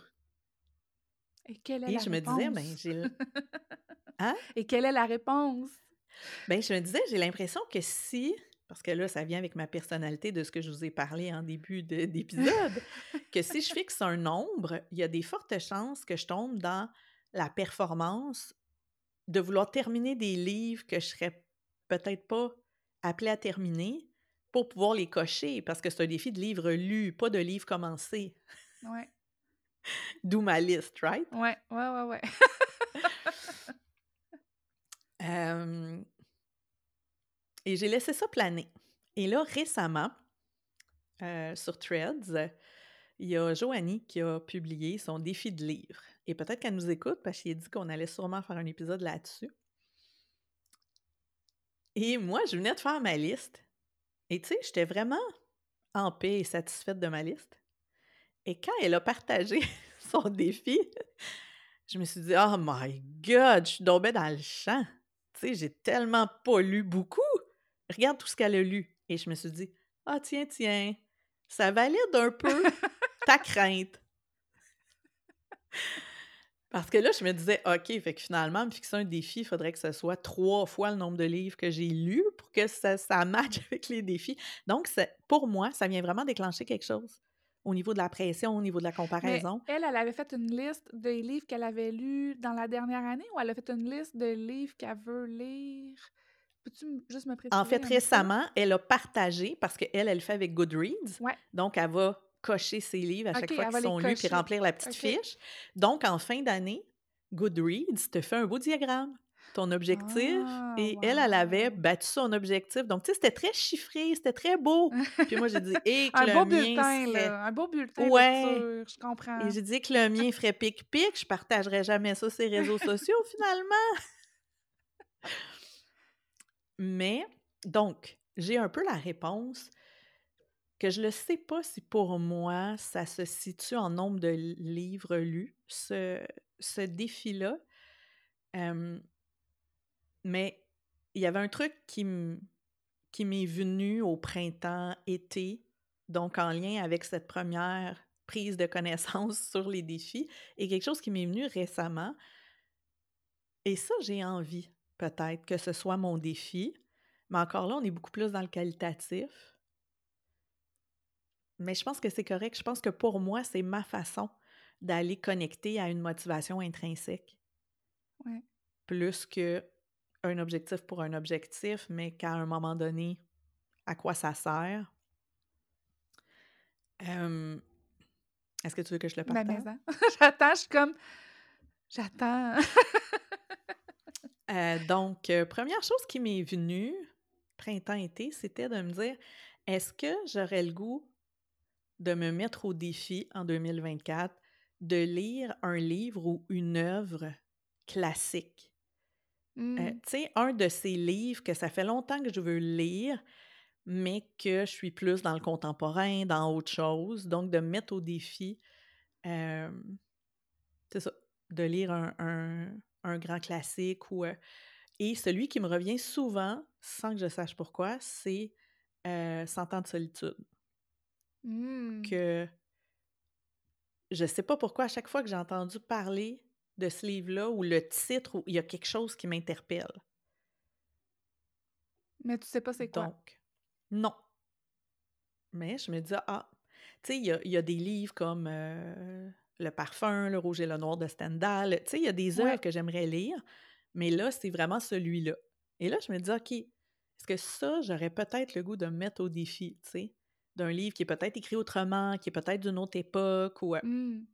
Speaker 1: Et quelle est Et
Speaker 2: je
Speaker 1: me
Speaker 2: disais, ben, j'ai... [LAUGHS]
Speaker 1: Hein? Et quelle est la réponse?
Speaker 2: Ben, je me disais, j'ai l'impression que si parce que là, ça vient avec ma personnalité de ce que je vous ai parlé en début d'épisode, que si je fixe un nombre, il y a des fortes chances que je tombe dans la performance de vouloir terminer des livres que je serais peut-être pas appelée à terminer pour pouvoir les cocher, parce que c'est un défi de livres lus, pas de livres commencés.
Speaker 1: Ouais. [LAUGHS]
Speaker 2: D'où ma liste, right?
Speaker 1: Ouais, ouais, ouais, ouais. [LAUGHS]
Speaker 2: euh, et j'ai laissé ça planer. Et là, récemment, euh, sur Threads, il y a Joanie qui a publié son défi de livre. Et peut-être qu'elle nous écoute parce qu'elle a dit qu'on allait sûrement faire un épisode là-dessus. Et moi, je venais de faire ma liste. Et tu sais, j'étais vraiment en paix et satisfaite de ma liste. Et quand elle a partagé [LAUGHS] son défi, je me suis dit, oh my God, je suis tombée dans le champ. Tu sais, j'ai tellement pas lu beaucoup regarde tout ce qu'elle a lu. Et je me suis dit, ah tiens, tiens, ça valide un peu ta [LAUGHS] crainte. Parce que là, je me disais, OK, fait que finalement, me fixer un défi, il faudrait que ce soit trois fois le nombre de livres que j'ai lus pour que ça, ça matche [LAUGHS] avec les défis. Donc, pour moi, ça vient vraiment déclencher quelque chose au niveau de la pression, au niveau de la comparaison.
Speaker 1: elle, elle avait fait une liste des livres qu'elle avait lus dans la dernière année ou elle a fait une liste de livres qu'elle veut lire? Peux-tu juste me préciser?
Speaker 2: En fait, récemment, elle a partagé, parce qu'elle, elle le fait avec Goodreads.
Speaker 1: Ouais.
Speaker 2: Donc, elle va cocher ses livres à chaque fois qu'ils sont lus, puis remplir la petite fiche. Donc, en fin d'année, Goodreads te fait un beau diagramme ton objectif. Ah, et elle, elle avait battu son objectif. Donc, tu sais, c'était très chiffré, c'était très beau. Puis moi, j'ai dit, [LAUGHS] et que
Speaker 1: un
Speaker 2: le
Speaker 1: beau
Speaker 2: mien
Speaker 1: bulletin, là. Un beau bulletin ouais. je comprends.
Speaker 2: Et j'ai dit que le mien [LAUGHS] ferait pic-pic. Je partagerais jamais ça sur les réseaux sociaux, finalement. Mais, donc, j'ai un peu la réponse que je ne sais pas si pour moi, ça se situe en nombre de livres lus, ce, ce défi-là. mais il y avait un truc qui m'est venu au printemps-été, donc en lien avec cette première prise de connaissance [LAUGHS] sur les défis, et quelque chose qui m'est venu récemment. Et ça, j'ai envie peut-être que ce soit mon défi. Mais encore là, on est beaucoup plus dans le qualitatif. Mais je pense que c'est correct. Je pense que pour moi, c'est ma façon d'aller connecter à une motivation intrinsèque.
Speaker 1: Ouais.
Speaker 2: Plus que un objectif pour un objectif, mais qu'à un moment donné, à quoi ça sert. Est-ce que tu veux que je le ben, partage? [LAUGHS]
Speaker 1: J'attends, je suis comme... J'attends. [LAUGHS]
Speaker 2: Euh, donc, euh, première chose qui m'est venue, printemps-été, c'était de me dire, est-ce que j'aurais le goût de me mettre au défi en 2024 de lire un livre ou une œuvre classique? Euh,
Speaker 1: mmh.
Speaker 2: tu sais, un de ces livres que ça fait longtemps que je veux lire, mais que je suis plus dans le contemporain, dans autre chose. Donc, de me mettre au défi, c'est ça, de lire un, un grand classique ou. et celui qui me revient souvent, sans que je sache pourquoi, c'est euh, Cent ans de solitude.
Speaker 1: Mmh.
Speaker 2: Que je sais pas pourquoi, à chaque fois que j'ai entendu parler de ce livre-là ou le titre, il y a quelque chose qui m'interpelle.
Speaker 1: Mais tu sais pas c'est quoi?
Speaker 2: Donc, non. Mais je me dis, ah, tu sais, il y a, y a, des livres comme euh, Le parfum, Le rouge et le noir de Stendhal. Tu sais, il y a des œuvres que j'aimerais lire, mais là, c'est vraiment celui-là. Et là, je me dis, OK, est-ce que ça, j'aurais peut-être le goût de me mettre au défi, tu sais, d'un livre qui est peut-être écrit autrement, qui est peut-être d'une autre époque ou.
Speaker 1: Mmh.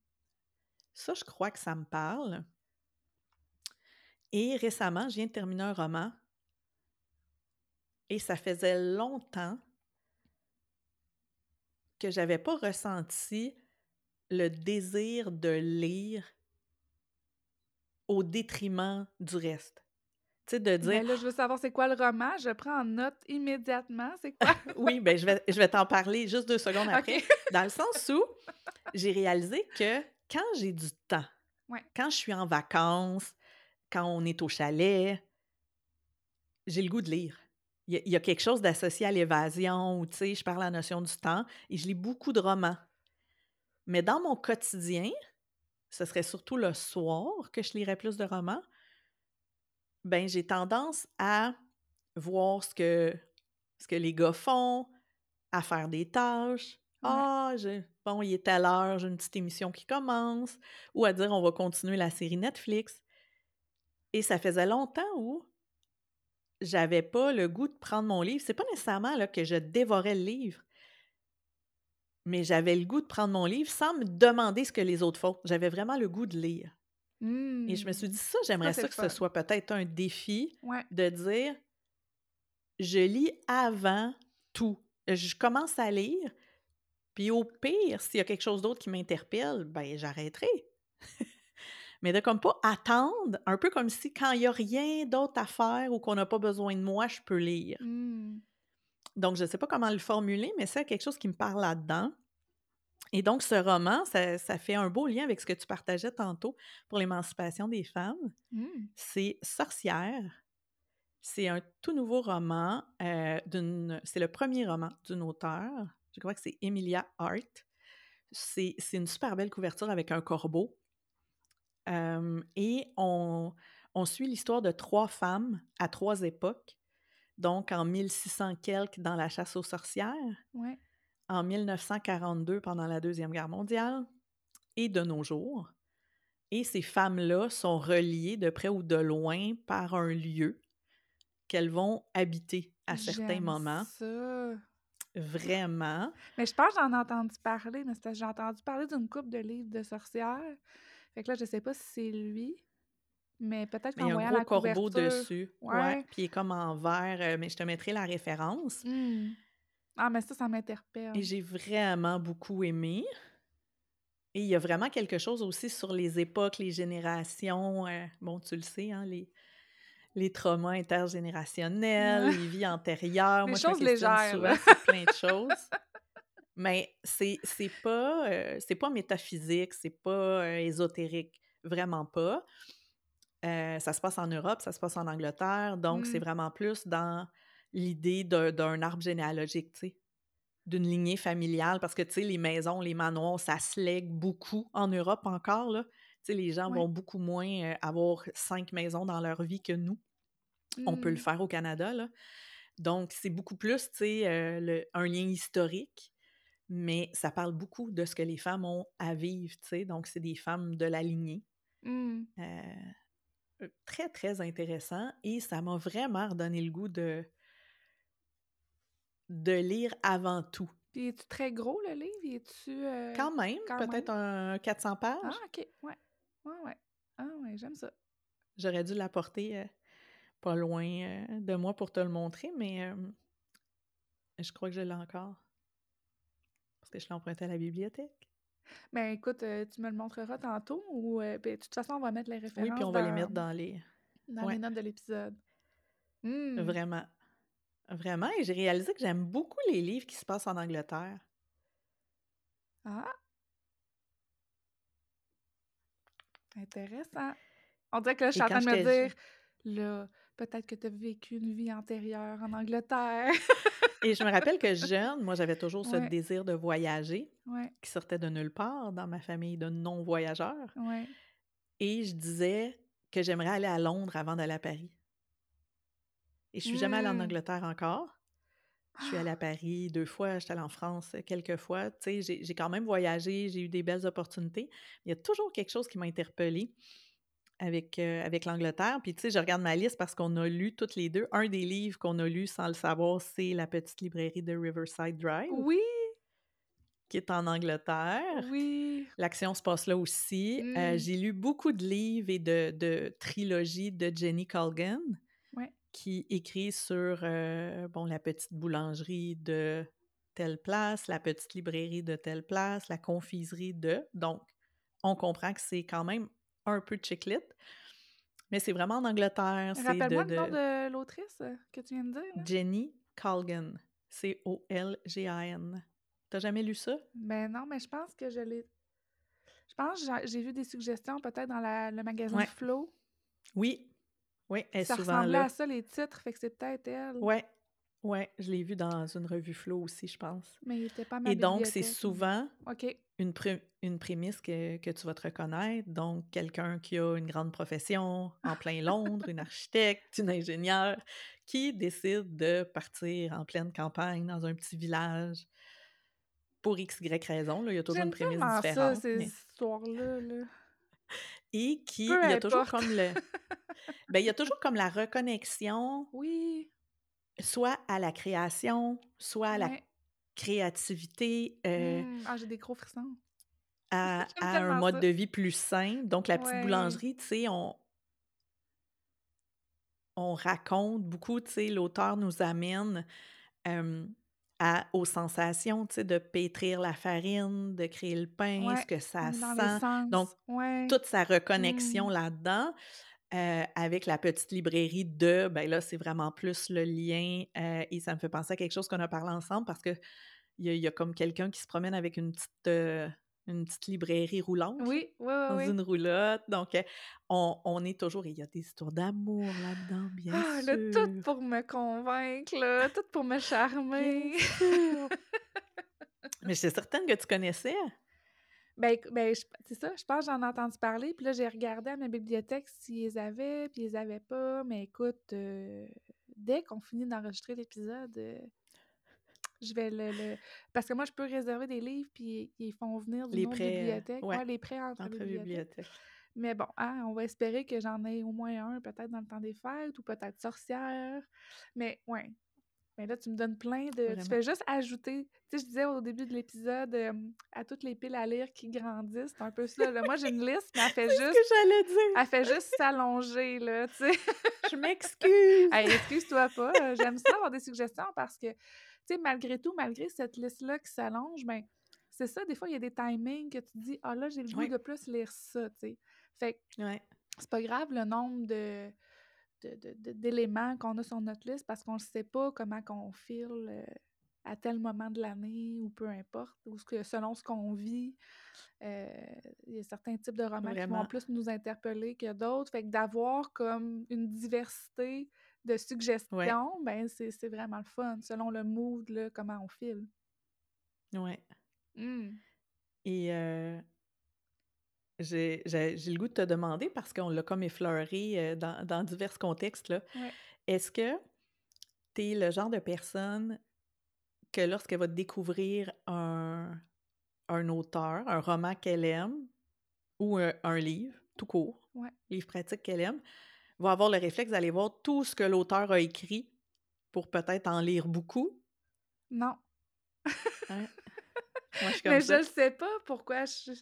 Speaker 2: Ça, je crois que ça me parle. Et récemment, je viens de terminer un roman. Et ça faisait longtemps que j'avais pas ressenti le désir de lire au détriment du reste. Tu sais, de dire.
Speaker 1: Mais là, je veux savoir c'est quoi le roman? Je prends en note immédiatement. C'est quoi? [LAUGHS]
Speaker 2: oui, ben je vais, je vais t'en parler juste deux secondes [LAUGHS] après. Dans le sens où j'ai réalisé que quand j'ai du temps, quand je suis en vacances, quand on est au chalet, j'ai le goût de lire. Il y, a quelque chose d'associé à l'évasion, ou tu sais, je parle à la notion du temps, et je lis beaucoup de romans. Mais dans mon quotidien, ce serait surtout le soir que je lirais plus de romans, ben j'ai tendance à voir ce que, ce que les gars font, à faire des tâches. Ah, bon, il est à l'heure, j'ai une petite émission qui commence, ou à dire on va continuer la série Netflix. Et ça faisait longtemps où j'avais pas le goût de prendre mon livre. C'est pas nécessairement là, que je dévorais le livre, mais j'avais le goût de prendre mon livre sans me demander ce que les autres font. J'avais vraiment le goût de lire. Et je me suis mmh. dit, ça, j'aimerais ça, que ce soit peut-être un défi de dire, je lis avant tout. Je commence à lire, puis au pire, s'il y a quelque chose d'autre qui m'interpelle, ben j'arrêterai. [LAUGHS] mais de comme pas attendre, un peu comme si quand il n'y a rien d'autre à faire ou qu'on n'a pas besoin de moi, je peux lire.
Speaker 1: Mmh.
Speaker 2: Donc, je ne sais pas comment le formuler, mais c'est quelque chose qui me parle là-dedans. Et donc, ce roman, ça, fait un beau lien avec ce que tu partageais tantôt pour l'émancipation des femmes.
Speaker 1: Mmh.
Speaker 2: C'est Sorcière. C'est un tout nouveau roman euh, d'une. C'est le premier roman d'une auteure. Je crois que c'est Emilia Hart. C'est une super belle couverture avec un corbeau et on, suit l'histoire de trois femmes à trois époques. Donc, en 1600 quelques, dans la chasse aux sorcières. En 1942, pendant la Deuxième Guerre mondiale. Et de nos jours. Et ces femmes-là sont reliées de près ou de loin par un lieu qu'elles vont habiter à certains moments.
Speaker 1: Ça.
Speaker 2: Vraiment.
Speaker 1: Mais je pense que j'en ai entendu parler, mais j'ai entendu parler d'une coupe de livres de sorcières. Fait que là, je sais pas si c'est lui, mais peut-être qu'en voyant la couverture... Il y a un gros corbeau dessus.
Speaker 2: Ouais. Puis il est comme en vert, euh, mais je te mettrai la référence.
Speaker 1: Mmh. Ah, mais ça, ça m'interpelle.
Speaker 2: Et j'ai vraiment beaucoup aimé. Et il y a vraiment quelque chose aussi sur les époques, les générations. Euh, bon, tu le sais, hein, les, les traumas intergénérationnels, [LAUGHS] les vies antérieures.
Speaker 1: Les choses légères.
Speaker 2: plein de choses. [LAUGHS] Mais c'est pas, euh, c'est pas métaphysique, c'est pas euh, ésotérique, vraiment pas. Euh, ça se passe en Europe, ça se passe en Angleterre, donc c'est mmh. vraiment plus dans l'idée d'un arbre généalogique, tu sais, d'une lignée familiale, parce que, tu sais, les maisons, les manoirs, ça se lègue beaucoup en Europe encore, là. Tu sais, les gens vont beaucoup moins avoir cinq maisons dans leur vie que nous. On peut le mmh. faire au Canada, là. Donc, c'est beaucoup plus, tu sais, un lien historique mais ça parle beaucoup de ce que les femmes ont à vivre, tu sais. Donc, c'est des femmes de la lignée.
Speaker 1: Mmh.
Speaker 2: Euh, très, très intéressant. Et ça m'a vraiment redonné le goût de, de lire avant tout.
Speaker 1: Puis, es-tu très gros, le livre? Euh,
Speaker 2: Quand même, peut-être un 400 pages. Ah,
Speaker 1: OK, ouais. Ouais, ouais. Ah, ouais, j'aime ça.
Speaker 2: J'aurais dû l'apporter euh, pas loin de moi pour te le montrer, mais je crois que je l'ai encore que je l'ai emprunté à la bibliothèque.
Speaker 1: Ben écoute, euh, tu me le montreras tantôt ou euh, ben, de toute façon, on va mettre les références.
Speaker 2: Oui, puis on va les mettre dans les.
Speaker 1: Dans les notes de l'épisode.
Speaker 2: Mmh. Vraiment. Vraiment. Et j'ai réalisé que j'aime beaucoup les livres qui se passent en Angleterre.
Speaker 1: Ah! Intéressant. On dirait que là, je suis en train de me dire, là, peut-être que tu as vécu une vie antérieure en Angleterre. [LAUGHS]
Speaker 2: Et je me rappelle que jeune, moi, j'avais toujours ce désir de voyager
Speaker 1: qui
Speaker 2: sortait de nulle part dans ma famille de non-voyageurs.
Speaker 1: Ouais.
Speaker 2: Et je disais que j'aimerais aller à Londres avant d'aller à Paris. Et je suis jamais allée en
Speaker 1: Mmh.
Speaker 2: Angleterre encore. Je suis allée à Paris deux fois, j'étais allée en France quelques fois. Tu sais, j'ai j'ai quand même voyagé, j'ai eu des belles opportunités. Il y a toujours quelque chose qui m'a interpellée avec, euh, avec l'Angleterre. Puis, tu sais, je regarde ma liste parce qu'on a lu toutes les deux. Un des livres qu'on a lu sans le savoir, c'est La petite librairie de Riverside Drive,
Speaker 1: Oui,
Speaker 2: qui est en Angleterre.
Speaker 1: oui.
Speaker 2: L'action se passe là aussi. Euh,
Speaker 1: Mm.
Speaker 2: j'ai lu beaucoup de livres et de, de trilogies de Jenny Colgan,
Speaker 1: Ouais.
Speaker 2: qui écrit sur euh, bon, la petite boulangerie de telle place, la petite librairie de telle place, la confiserie de. Donc, on comprend que c'est quand même un peu chick lit. Mais c'est vraiment en Angleterre. De,
Speaker 1: Rappelle-moi le nom
Speaker 2: de
Speaker 1: de l'autrice euh, que tu viens de dire. là.
Speaker 2: Jenny Colgan. C-O-L-G-A-N. T'as jamais lu ça?
Speaker 1: Ben non, mais je pense que je l'ai. Je pense que j'ai- j'ai vu des suggestions peut-être dans la- le magazine
Speaker 2: Ouais.
Speaker 1: Flow.
Speaker 2: Oui. Oui, elle est
Speaker 1: Ça
Speaker 2: souvent
Speaker 1: ressemblait
Speaker 2: là.
Speaker 1: à ça, les titres, fait que c'est peut-être elle.
Speaker 2: Ouais, ouais, je l'ai vu dans une revue Flow aussi, je pense.
Speaker 1: Mais il était pas à ma
Speaker 2: Et donc, c'est souvent une, pré- une prémisse que, que tu vas te reconnaître. Donc, quelqu'un qui a une grande profession en plein Londres, une architecte, une ingénieure, qui décide de partir en pleine campagne dans un petit village pour x, y raison. Là, il y a toujours une prémisse
Speaker 1: tellement ça,
Speaker 2: différente.
Speaker 1: ces
Speaker 2: mais-
Speaker 1: histoires-là. Là. [LAUGHS]
Speaker 2: Et qui,
Speaker 1: Peu
Speaker 2: il y a toujours comme le... [LAUGHS] ben, il y a toujours comme la reconnexion,
Speaker 1: Oui.
Speaker 2: Soit à la création, soit à la
Speaker 1: ouais.
Speaker 2: créativité, euh,
Speaker 1: Mm. Ah, j'ai des gros frissons.
Speaker 2: à, [LAUGHS] un mode
Speaker 1: ça.
Speaker 2: de vie plus sain. Donc, la petite
Speaker 1: Ouais.
Speaker 2: boulangerie, tu sais, on, on raconte beaucoup, tu sais, l'auteur nous amène euh, à, aux sensations, tu sais, de pétrir la farine, de créer le pain, ce que ça sent. Donc, toute sa reconnexion
Speaker 1: Mm.
Speaker 2: là-dedans. Euh, avec la petite librairie de, ben là, c'est vraiment plus le lien euh, et ça me fait penser à quelque chose qu'on a parlé ensemble parce que il y, a- il y a comme quelqu'un qui se promène avec une petite, euh, une petite librairie roulante
Speaker 1: Oui, oui,
Speaker 2: dans
Speaker 1: oui.
Speaker 2: une roulotte. Donc, on, on est toujours, il y a des histoires d'amour là-dedans, bien
Speaker 1: Ah,
Speaker 2: sûr.
Speaker 1: là, tout pour me convaincre, là, tout pour me charmer. [LAUGHS]
Speaker 2: Mais j'étais certaine que tu connaissais.
Speaker 1: Ben, ben c'est ça, je pense que j'en ai entendu parler, puis là, j'ai regardé à ma bibliothèque s'ils avaient, puis ils avaient pas, mais écoute, euh, dès qu'on finit d'enregistrer l'épisode, euh, je vais le, le- Parce que moi, je peux réserver des livres, puis ils font venir d'une
Speaker 2: Les
Speaker 1: autre
Speaker 2: prêts, euh,
Speaker 1: bibliothèque.
Speaker 2: ouais,
Speaker 1: Ouais, les prêts entre,
Speaker 2: entre
Speaker 1: bibliothèques.
Speaker 2: bibliothèques.
Speaker 1: Mais bon, hein, on va espérer que j'en ai au moins un, peut-être dans le temps des fêtes, ou peut-être sorcière. Mais ouais. Mais là, tu me donnes plein de. Tu fais juste ajouter. Tu sais, je disais au début de l'épisode, euh, à toutes les piles à lire qui grandissent, c'est un peu ça. là. Moi, j'ai une liste, mais elle [LAUGHS] fait
Speaker 2: C'est ce
Speaker 1: juste.
Speaker 2: que j'allais dire.
Speaker 1: Elle fait juste s'allonger, là, tu sais.
Speaker 2: Je [LAUGHS] m'excuse.
Speaker 1: Hey, excuse-toi pas. euh, J'aime ça avoir des suggestions parce que, tu sais, malgré tout, malgré cette liste-là qui s'allonge, ben, c'est ça, des fois, il y a des timings que tu dis, ah là, j'ai le goût
Speaker 2: Ouais.
Speaker 1: de plus lire ça, tu sais. Fait que
Speaker 2: Ouais.
Speaker 1: c'est pas grave le nombre de de- de- de- d'éléments qu'on a sur notre liste parce qu'on ne sait pas comment qu'on file euh, à tel moment de l'année ou peu importe, ou ce que, selon ce qu'on vit. euh, Il y a certains types de romans qui vont plus nous interpeller que d'autres. Fait que d'avoir comme une diversité de suggestions, ben c'est c'est vraiment le fun, selon le mood, là, comment on file.
Speaker 2: Ouais.
Speaker 1: Mm.
Speaker 2: Et euh, j'ai le goût de te demander, parce qu'on l'a comme effleuré euh, dans, dans divers contextes, là,
Speaker 1: Ouais.
Speaker 2: est-ce que tu es le genre de personne que lorsqu'elle va découvrir un, un auteur, un roman qu'elle aime, ou un, un livre, tout court,
Speaker 1: Ouais.
Speaker 2: livre pratique qu'elle aime, va avoir le réflexe d'aller voir tout ce que l'auteur a écrit pour peut-être en lire beaucoup?
Speaker 1: Non.
Speaker 2: Hein? [LAUGHS] Moi, je suis comme
Speaker 1: Mais
Speaker 2: ça.
Speaker 1: je ne sais pas pourquoi je...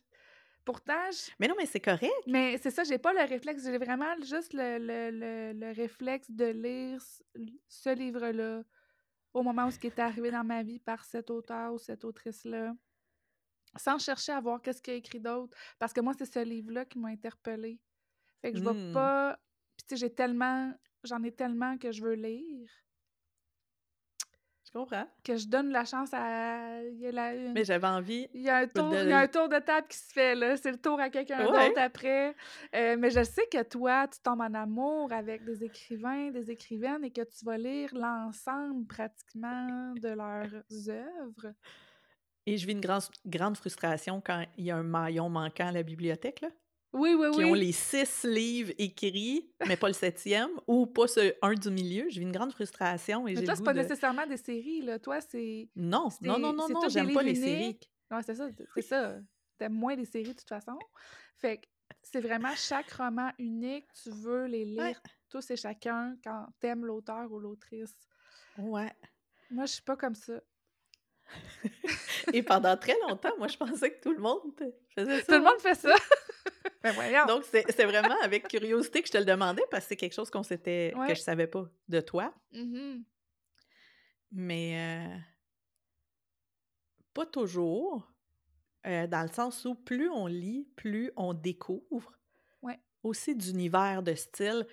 Speaker 2: Mais non, mais c'est correct.
Speaker 1: Mais c'est ça, j'ai pas le réflexe, j'ai vraiment juste le, le, le, le réflexe de lire ce, livre-là au moment où ce qui est arrivé dans ma vie par cet auteur ou cette autrice-là, sans chercher à voir qu'est-ce qu'il a écrit d'autre, parce que moi, c'est ce livre-là qui m'a interpellée. Fait que je vais
Speaker 2: Mm.
Speaker 1: pas... Puis tu sais, j'ai tellement... J'en ai tellement que je veux lire
Speaker 2: Je comprends.
Speaker 1: que je donne la chance à... Il y a, la- une-
Speaker 2: Mais j'avais envie.
Speaker 1: il y a un tour,
Speaker 2: de-
Speaker 1: il y a un tour de table qui se fait, là. C'est le tour à quelqu'un
Speaker 2: Ouais.
Speaker 1: d'autre après. Euh, mais je sais que toi, tu tombes en amour avec des écrivains, des écrivaines et que tu vas lire l'ensemble pratiquement de leurs œuvres.
Speaker 2: Et je vis une grande, grande frustration quand il y a un maillon manquant à la bibliothèque, là.
Speaker 1: Oui, oui,
Speaker 2: qui ont
Speaker 1: oui.
Speaker 2: les six livres écrits, mais pas le septième, ou pas ce un du milieu. Vis une grande frustration et
Speaker 1: Mais
Speaker 2: j'ai
Speaker 1: toi, c'est pas
Speaker 2: de
Speaker 1: nécessairement des séries, là. Toi, c'est
Speaker 2: non, non, non, non, non, j'aime pas les séries.
Speaker 1: Ouais, c'est ça, c'est ça. Tu moins les séries de toute façon. Fait que c'est vraiment chaque roman unique, tu veux les
Speaker 2: Ouais.
Speaker 1: lire tous et chacun quand t'aimes l'auteur ou l'autrice.
Speaker 2: Ouais.
Speaker 1: Moi, je suis pas comme ça.
Speaker 2: Et pendant très longtemps, moi, je pensais que tout le monde faisait ça.
Speaker 1: Tout le monde fait ça! Ben!
Speaker 2: Donc, c'est vraiment avec curiosité que je te le demandais parce que c'est quelque chose qu'on s'était que je savais pas de toi.
Speaker 1: Mmh
Speaker 2: Mais euh, pas toujours, euh, dans le sens où plus on lit, plus on découvre
Speaker 1: Ouais.
Speaker 2: aussi d'univers, de style.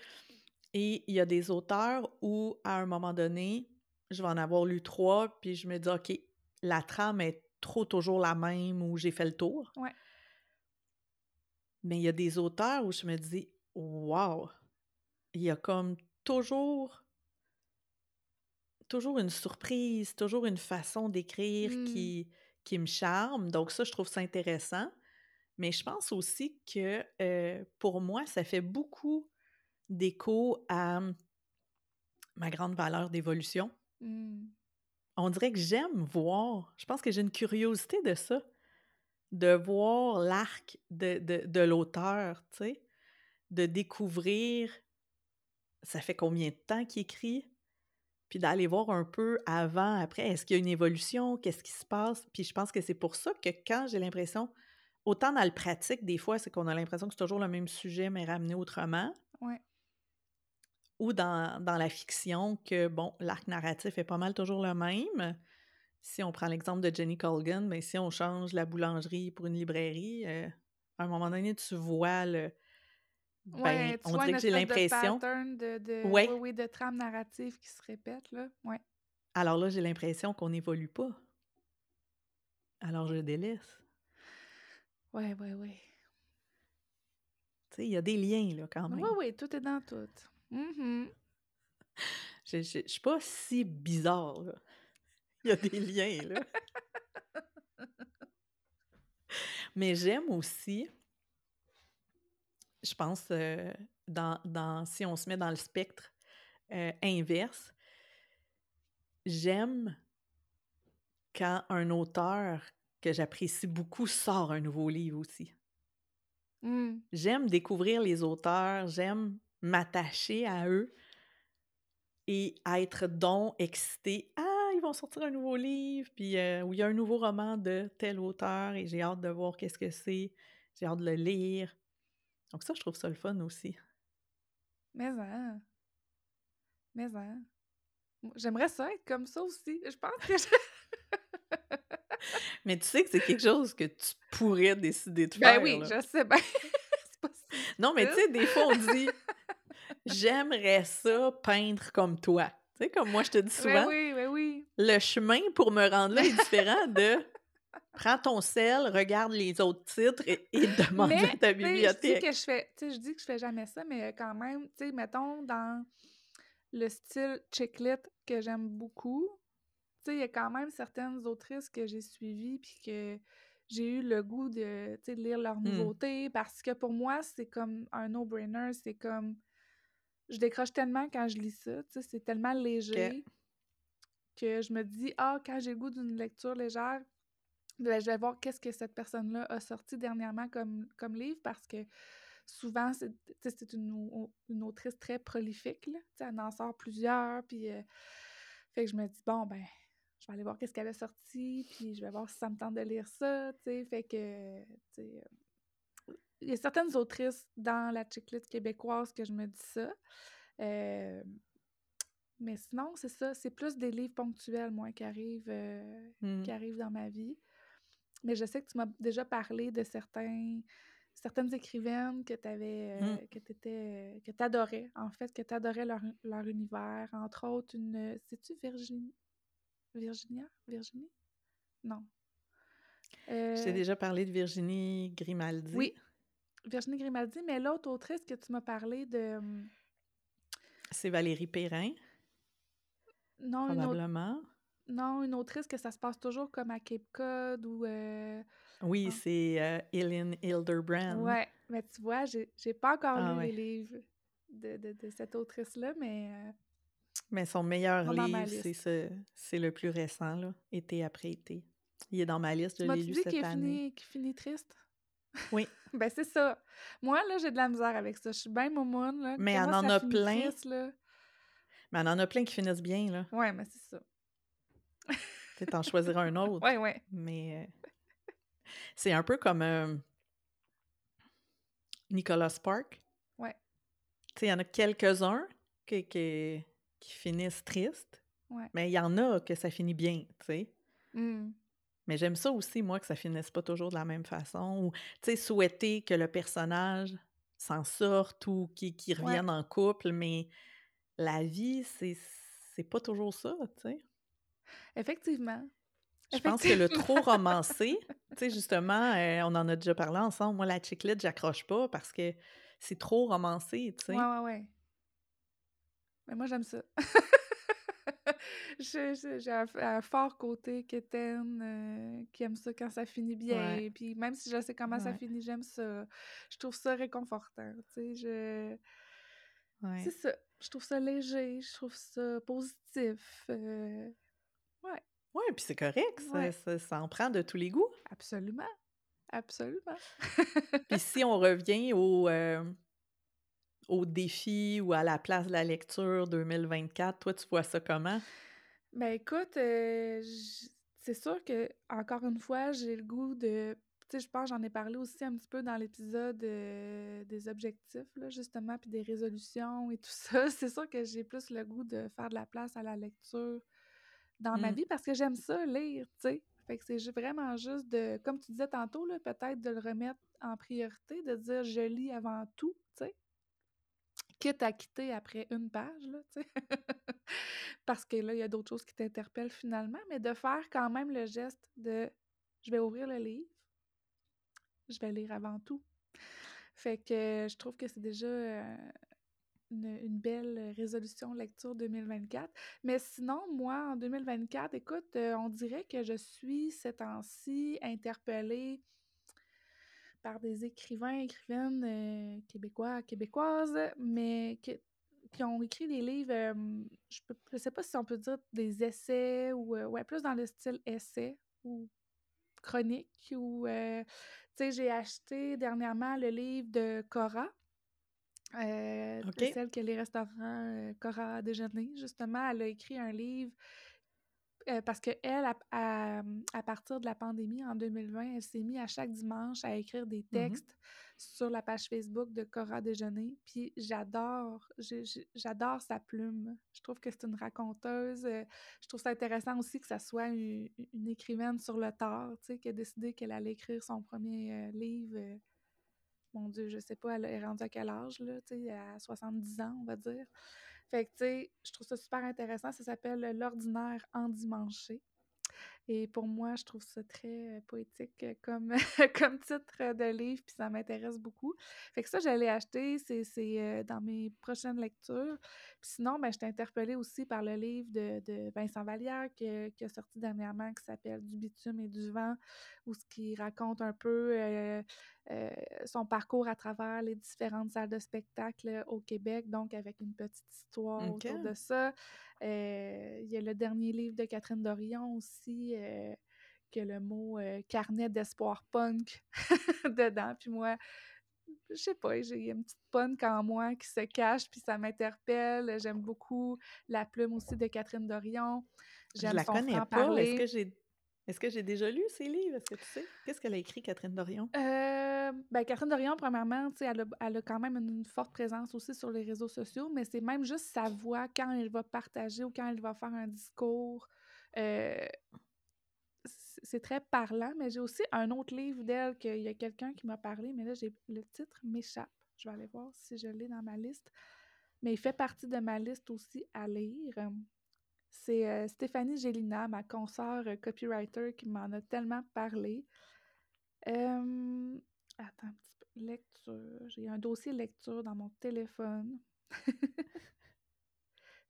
Speaker 2: Et il y a des auteurs où, à un moment donné, je vais en avoir lu trois, puis je me dis, OK, la trame est trop toujours la même ou j'ai fait le tour.
Speaker 1: Ouais.
Speaker 2: Mais il y a des auteurs où je me dis, wow, il y a comme toujours, toujours une surprise, toujours une façon d'écrire qui, qui me charme. Donc ça, je trouve ça intéressant. Mais je pense aussi que euh, pour moi, ça fait beaucoup d'écho à ma grande valeur d'évolution.
Speaker 1: Mmh.
Speaker 2: On dirait que j'aime voir, je pense que j'ai une curiosité de ça, de voir l'arc de, de, de l'auteur, tu sais, de découvrir ça fait combien de temps qu'il écrit, puis d'aller voir un peu avant, après, est-ce qu'il y a une évolution, qu'est-ce qui se passe, puis je pense que c'est pour ça que quand j'ai l'impression, autant dans le pratique, des fois, c'est qu'on a l'impression que c'est toujours le même sujet, mais ramené autrement,
Speaker 1: Ouais.
Speaker 2: ou dans, dans la fiction, que, bon, l'arc narratif est pas mal toujours le même. Si on prend l'exemple de Jenny Colgan, mais si on change la boulangerie pour une librairie, euh, à un moment donné, tu vois le... Ben,
Speaker 1: Ouais,
Speaker 2: on dirait que j'ai
Speaker 1: de
Speaker 2: l'impression...
Speaker 1: de de
Speaker 2: Ouais.
Speaker 1: oui, oui, de trame narrative qui se répète, là. Ouais.
Speaker 2: Alors là, j'ai l'impression qu'on n'évolue pas. Alors je délaisse.
Speaker 1: Ouais, ouais, ouais.
Speaker 2: Tu sais, il y a des liens, là, quand
Speaker 1: Oui,
Speaker 2: même.
Speaker 1: oui, tout est dans tout. Mhm.
Speaker 2: Je, je, je suis pas si bizarre, là. Il y a des liens, là. Mais j'aime aussi, je pense, euh, dans, dans, si on se met dans le spectre euh, inverse, j'aime quand un auteur que j'apprécie beaucoup sort un nouveau livre aussi.
Speaker 1: Mm.
Speaker 2: J'aime découvrir les auteurs, j'aime m'attacher à eux et être donc excitée. Ah, ils vont sortir un nouveau livre, puis euh, où il y a un nouveau roman de tel auteur et j'ai hâte de voir qu'est-ce que c'est. J'ai hâte de le lire. Donc ça, je trouve ça le fun aussi.
Speaker 1: Mais hein. Mais hein. J'aimerais ça être comme ça aussi. Je pense que je...
Speaker 2: Mais tu sais que c'est quelque chose que tu pourrais décider de
Speaker 1: Ben
Speaker 2: faire.
Speaker 1: oui,
Speaker 2: là.
Speaker 1: je sais bien. [LAUGHS]
Speaker 2: Non, mais tu sais, des fois, on dit J'aimerais ça peindre comme toi. Tu sais, comme moi, je te dis
Speaker 1: Ben
Speaker 2: souvent,
Speaker 1: oui, ben oui.
Speaker 2: Le chemin pour me rendre là est [LAUGHS] différent de prends ton sel, regarde les autres titres et, et [LAUGHS] demande
Speaker 1: Mais,
Speaker 2: à ta
Speaker 1: tu sais, je dis
Speaker 2: bibliothèque.
Speaker 1: que je fais, je dis que je fais jamais ça, mais quand même, tu sais, mettons, dans le style chicklit que j'aime beaucoup, tu sais, il y a quand même certaines autrices que j'ai suivies puis que j'ai eu le goût de, tu sais, de lire leurs
Speaker 2: Hmm.
Speaker 1: nouveautés parce que pour moi, c'est comme un no-brainer, c'est comme... Je décroche tellement quand je lis ça, tu sais, c'est tellement léger que je me dis, ah, quand j'ai le goût d'une lecture légère, ben, je vais voir qu'est-ce que cette personne-là a sorti dernièrement comme, comme livre parce que souvent, c'est une, une autrice très prolifique, là. Elle en sort plusieurs, puis euh, fait que je me dis, bon, ben, je vais aller voir qu'est-ce qu'elle a sorti, puis je vais voir si ça me tente de lire ça, fait que, il y a certaines autrices dans la chiclite québécoise que je me dis ça. Euh, mais sinon, c'est ça, c'est plus des livres ponctuels, moi, qui arrivent, euh, qui arrivent dans ma vie. Mais je sais que tu m'as déjà parlé de certains, certaines écrivaines que tu avais,
Speaker 2: Mm.
Speaker 1: que t'étais, que t'adorais, en fait, que tu adorais leur, leur univers. Entre autres, une. C'est-tu Virginie? Virginia? Virginie? Non.
Speaker 2: Je t'ai
Speaker 1: Euh,
Speaker 2: déjà parlé de Virginie Grimaldi.
Speaker 1: oui, Virginie Grimaldi, mais l'autre autrice que tu m'as parlé de. hum,
Speaker 2: C'est Valérie Perrin,
Speaker 1: Non, une autre, non, une autrice que ça se passe toujours comme à Cape Cod ou. euh,
Speaker 2: Oui,
Speaker 1: Ah.
Speaker 2: c'est euh, Ellen Hilderbrand.
Speaker 1: Ouais, Mais tu vois, j'ai pas encore
Speaker 2: Ah
Speaker 1: lu
Speaker 2: ouais.
Speaker 1: les livres de, de, de cette autrice-là, mais... euh,
Speaker 2: Mais son meilleur livre, c'est
Speaker 1: liste.
Speaker 2: ce c'est le plus récent, là, Été après été. Il est dans ma liste, je
Speaker 1: Tu
Speaker 2: l'ai lu cette année.
Speaker 1: qu'il finit triste?
Speaker 2: Oui, [LAUGHS]
Speaker 1: Ben, c'est ça. Moi, là, j'ai de la misère avec ça. Je suis bien moumoune, là.
Speaker 2: mais
Speaker 1: moi,
Speaker 2: en a plein,
Speaker 1: triste, là.
Speaker 2: Mais elle en a plein qui finissent bien, là.
Speaker 1: Ouais, mais c'est ça.
Speaker 2: Tu sais, t'en choisiras un [LAUGHS] autre,
Speaker 1: Ouais, ouais.
Speaker 2: mais euh, c'est un peu comme euh, Nicolas Spark.
Speaker 1: Ouais.
Speaker 2: Tu sais, il y en a quelques-uns qui, qui, qui finissent tristes,
Speaker 1: Ouais.
Speaker 2: mais il y en a que ça finit bien, tu sais.
Speaker 1: Hmm.
Speaker 2: Mais j'aime ça aussi, moi, que ça finisse pas toujours de la même façon. Ou, tu sais, souhaiter que le personnage s'en sorte ou qu'il
Speaker 1: Ouais.
Speaker 2: revienne en couple, mais la vie, c'est c'est pas toujours ça, tu sais?
Speaker 1: Effectivement.
Speaker 2: Je pense que le trop romancé, tu sais, justement, euh, on en a déjà parlé ensemble. Moi, la chiclette, j'accroche pas parce que c'est trop romancé, tu sais.
Speaker 1: Ouais, ouais, ouais. Mais moi, j'aime ça. [LAUGHS] J'ai un, un fort côté quétaine euh, qui aime ça quand ça finit bien.
Speaker 2: Ouais,
Speaker 1: Puis même si je sais comment ça finit, j'aime ça. Je trouve ça réconfortant. Tu sais, je... C'est ça. Je trouve ça léger. Je trouve ça positif. euh, Ouais,
Speaker 2: Ouais, puis c'est correct, ça,
Speaker 1: ouais.
Speaker 2: ça, ça en prend de tous les goûts.
Speaker 1: Absolument. Absolument. [LAUGHS]
Speaker 2: Puis si on revient au, euh, au défi ou à la place de la lecture 2024, toi, tu vois ça comment?
Speaker 1: Ben écoute, euh, c'est sûr que, encore une fois, j'ai le goût de. Tu sais, je pense, j'en ai parlé aussi un petit peu dans l'épisode euh, des objectifs, là, justement, puis des résolutions et tout ça. [LAUGHS] C'est sûr que j'ai plus le goût de faire de la place à la lecture dans ma
Speaker 2: Hmm.
Speaker 1: vie parce que j'aime ça lire, tu sais. Fait que c'est vraiment juste de, comme tu disais tantôt, là, peut-être de le remettre en priorité, de dire je lis avant tout, tu sais. Quitte à quitter après une page, là, tu sais. [LAUGHS] Parce que là, il y a d'autres choses qui t'interpellent finalement, mais de faire quand même le geste de je vais ouvrir le livre, je vais lire avant tout. Fait que je trouve que c'est déjà une, belle résolution lecture 2024. Mais sinon, moi, en 2024, écoute, on dirait que je suis ces temps-ci interpellée par des écrivains, écrivaines québécois, québécoises, mais qui ont écrit des livres, euh, je ne sais pas si on peut dire des essais ou ouais, plus dans le style essai ou chronique ou euh, tu sais, j'ai acheté dernièrement le livre de Cora. euh, de
Speaker 2: OK.
Speaker 1: celle que les restaurants Cora Déjeuner, justement, elle a écrit un livre euh, parce que elle, à, à- à partir de la pandémie en 2020, elle s'est mise à chaque dimanche à écrire des
Speaker 2: Mhm.
Speaker 1: textes sur la page Facebook de Cora Déjeuner. Puis j'adore, j'adore sa plume. Je trouve que c'est une raconteuse. euh, je trouve ça intéressant aussi que ça soit une, une écrivaine sur le tard, tu sais, qui a décidé qu'elle allait écrire son premier euh, livre. euh, mon Dieu, je sais pas, elle est rendue à quel âge, là, tu sais, à 70 ans, on va dire. Fait que, tu sais, je trouve ça super intéressant. Ça s'appelle L'ordinaire endimanché. Et pour moi, je trouve ça très euh, poétique euh, comme, [LAUGHS] comme titre de livre, puis ça m'intéresse beaucoup. Fait que ça, j'allais acheter, c'est euh, dans mes prochaines lectures. Puis sinon, ben, j'étais interpellée aussi par le livre de, de Vincent Vallière qui, a sorti dernièrement, qui s'appelle Du bitume et du vent, où ce qui raconte un peu euh, son parcours à travers les différentes salles de spectacle au Québec, donc avec une petite histoire autour de ça. Euh, il y a le dernier livre de Catherine Dorion aussi, euh, que le mot euh, carnet d'espoir punk [LAUGHS] dedans. Puis moi, je sais pas, j'ai une petite punk en moi qui se cache, puis ça m'interpelle. J'aime beaucoup la plume aussi de Catherine Dorion.
Speaker 2: Je
Speaker 1: J'aime
Speaker 2: la
Speaker 1: son
Speaker 2: connais pas. Est-ce
Speaker 1: franc-parler.
Speaker 2: que j'ai est-ce que j'ai déjà lu ces livres? Est-ce que tu sais? Qu'est-ce qu'elle a écrit, Catherine Dorion?
Speaker 1: Euh, ben Catherine Dorion, premièrement, elle a, elle a quand même une forte présence aussi sur les réseaux sociaux, mais c'est même juste sa voix quand elle va partager ou quand elle va faire un discours. euh, c'est très parlant, mais j'ai aussi un autre livre d'elle qu'il y a quelqu'un qui m'a parlé, mais là, j'ai le titre m'échappe. Je vais aller voir si je l'ai dans ma liste. Mais il fait partie de ma liste aussi à lire. C'est euh, Stéphanie Gélina, ma consoeur euh, copywriter, qui m'en a tellement parlé. Attends un petit peu. Lecture. J'ai un dossier lecture dans mon téléphone. [LAUGHS]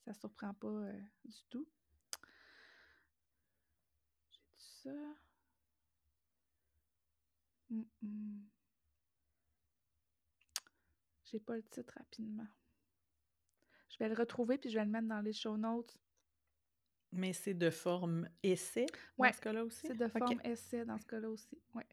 Speaker 1: Ça surprend pas euh, du tout. J'ai ça? Mm -mm. J'ai pas le titre rapidement. Je vais le retrouver puis je vais le mettre dans les show notes.
Speaker 2: Mais c'est de forme essai
Speaker 1: dans
Speaker 2: ce cas-là aussi?
Speaker 1: C'est de forme essai dans ce cas-là aussi. Ouais.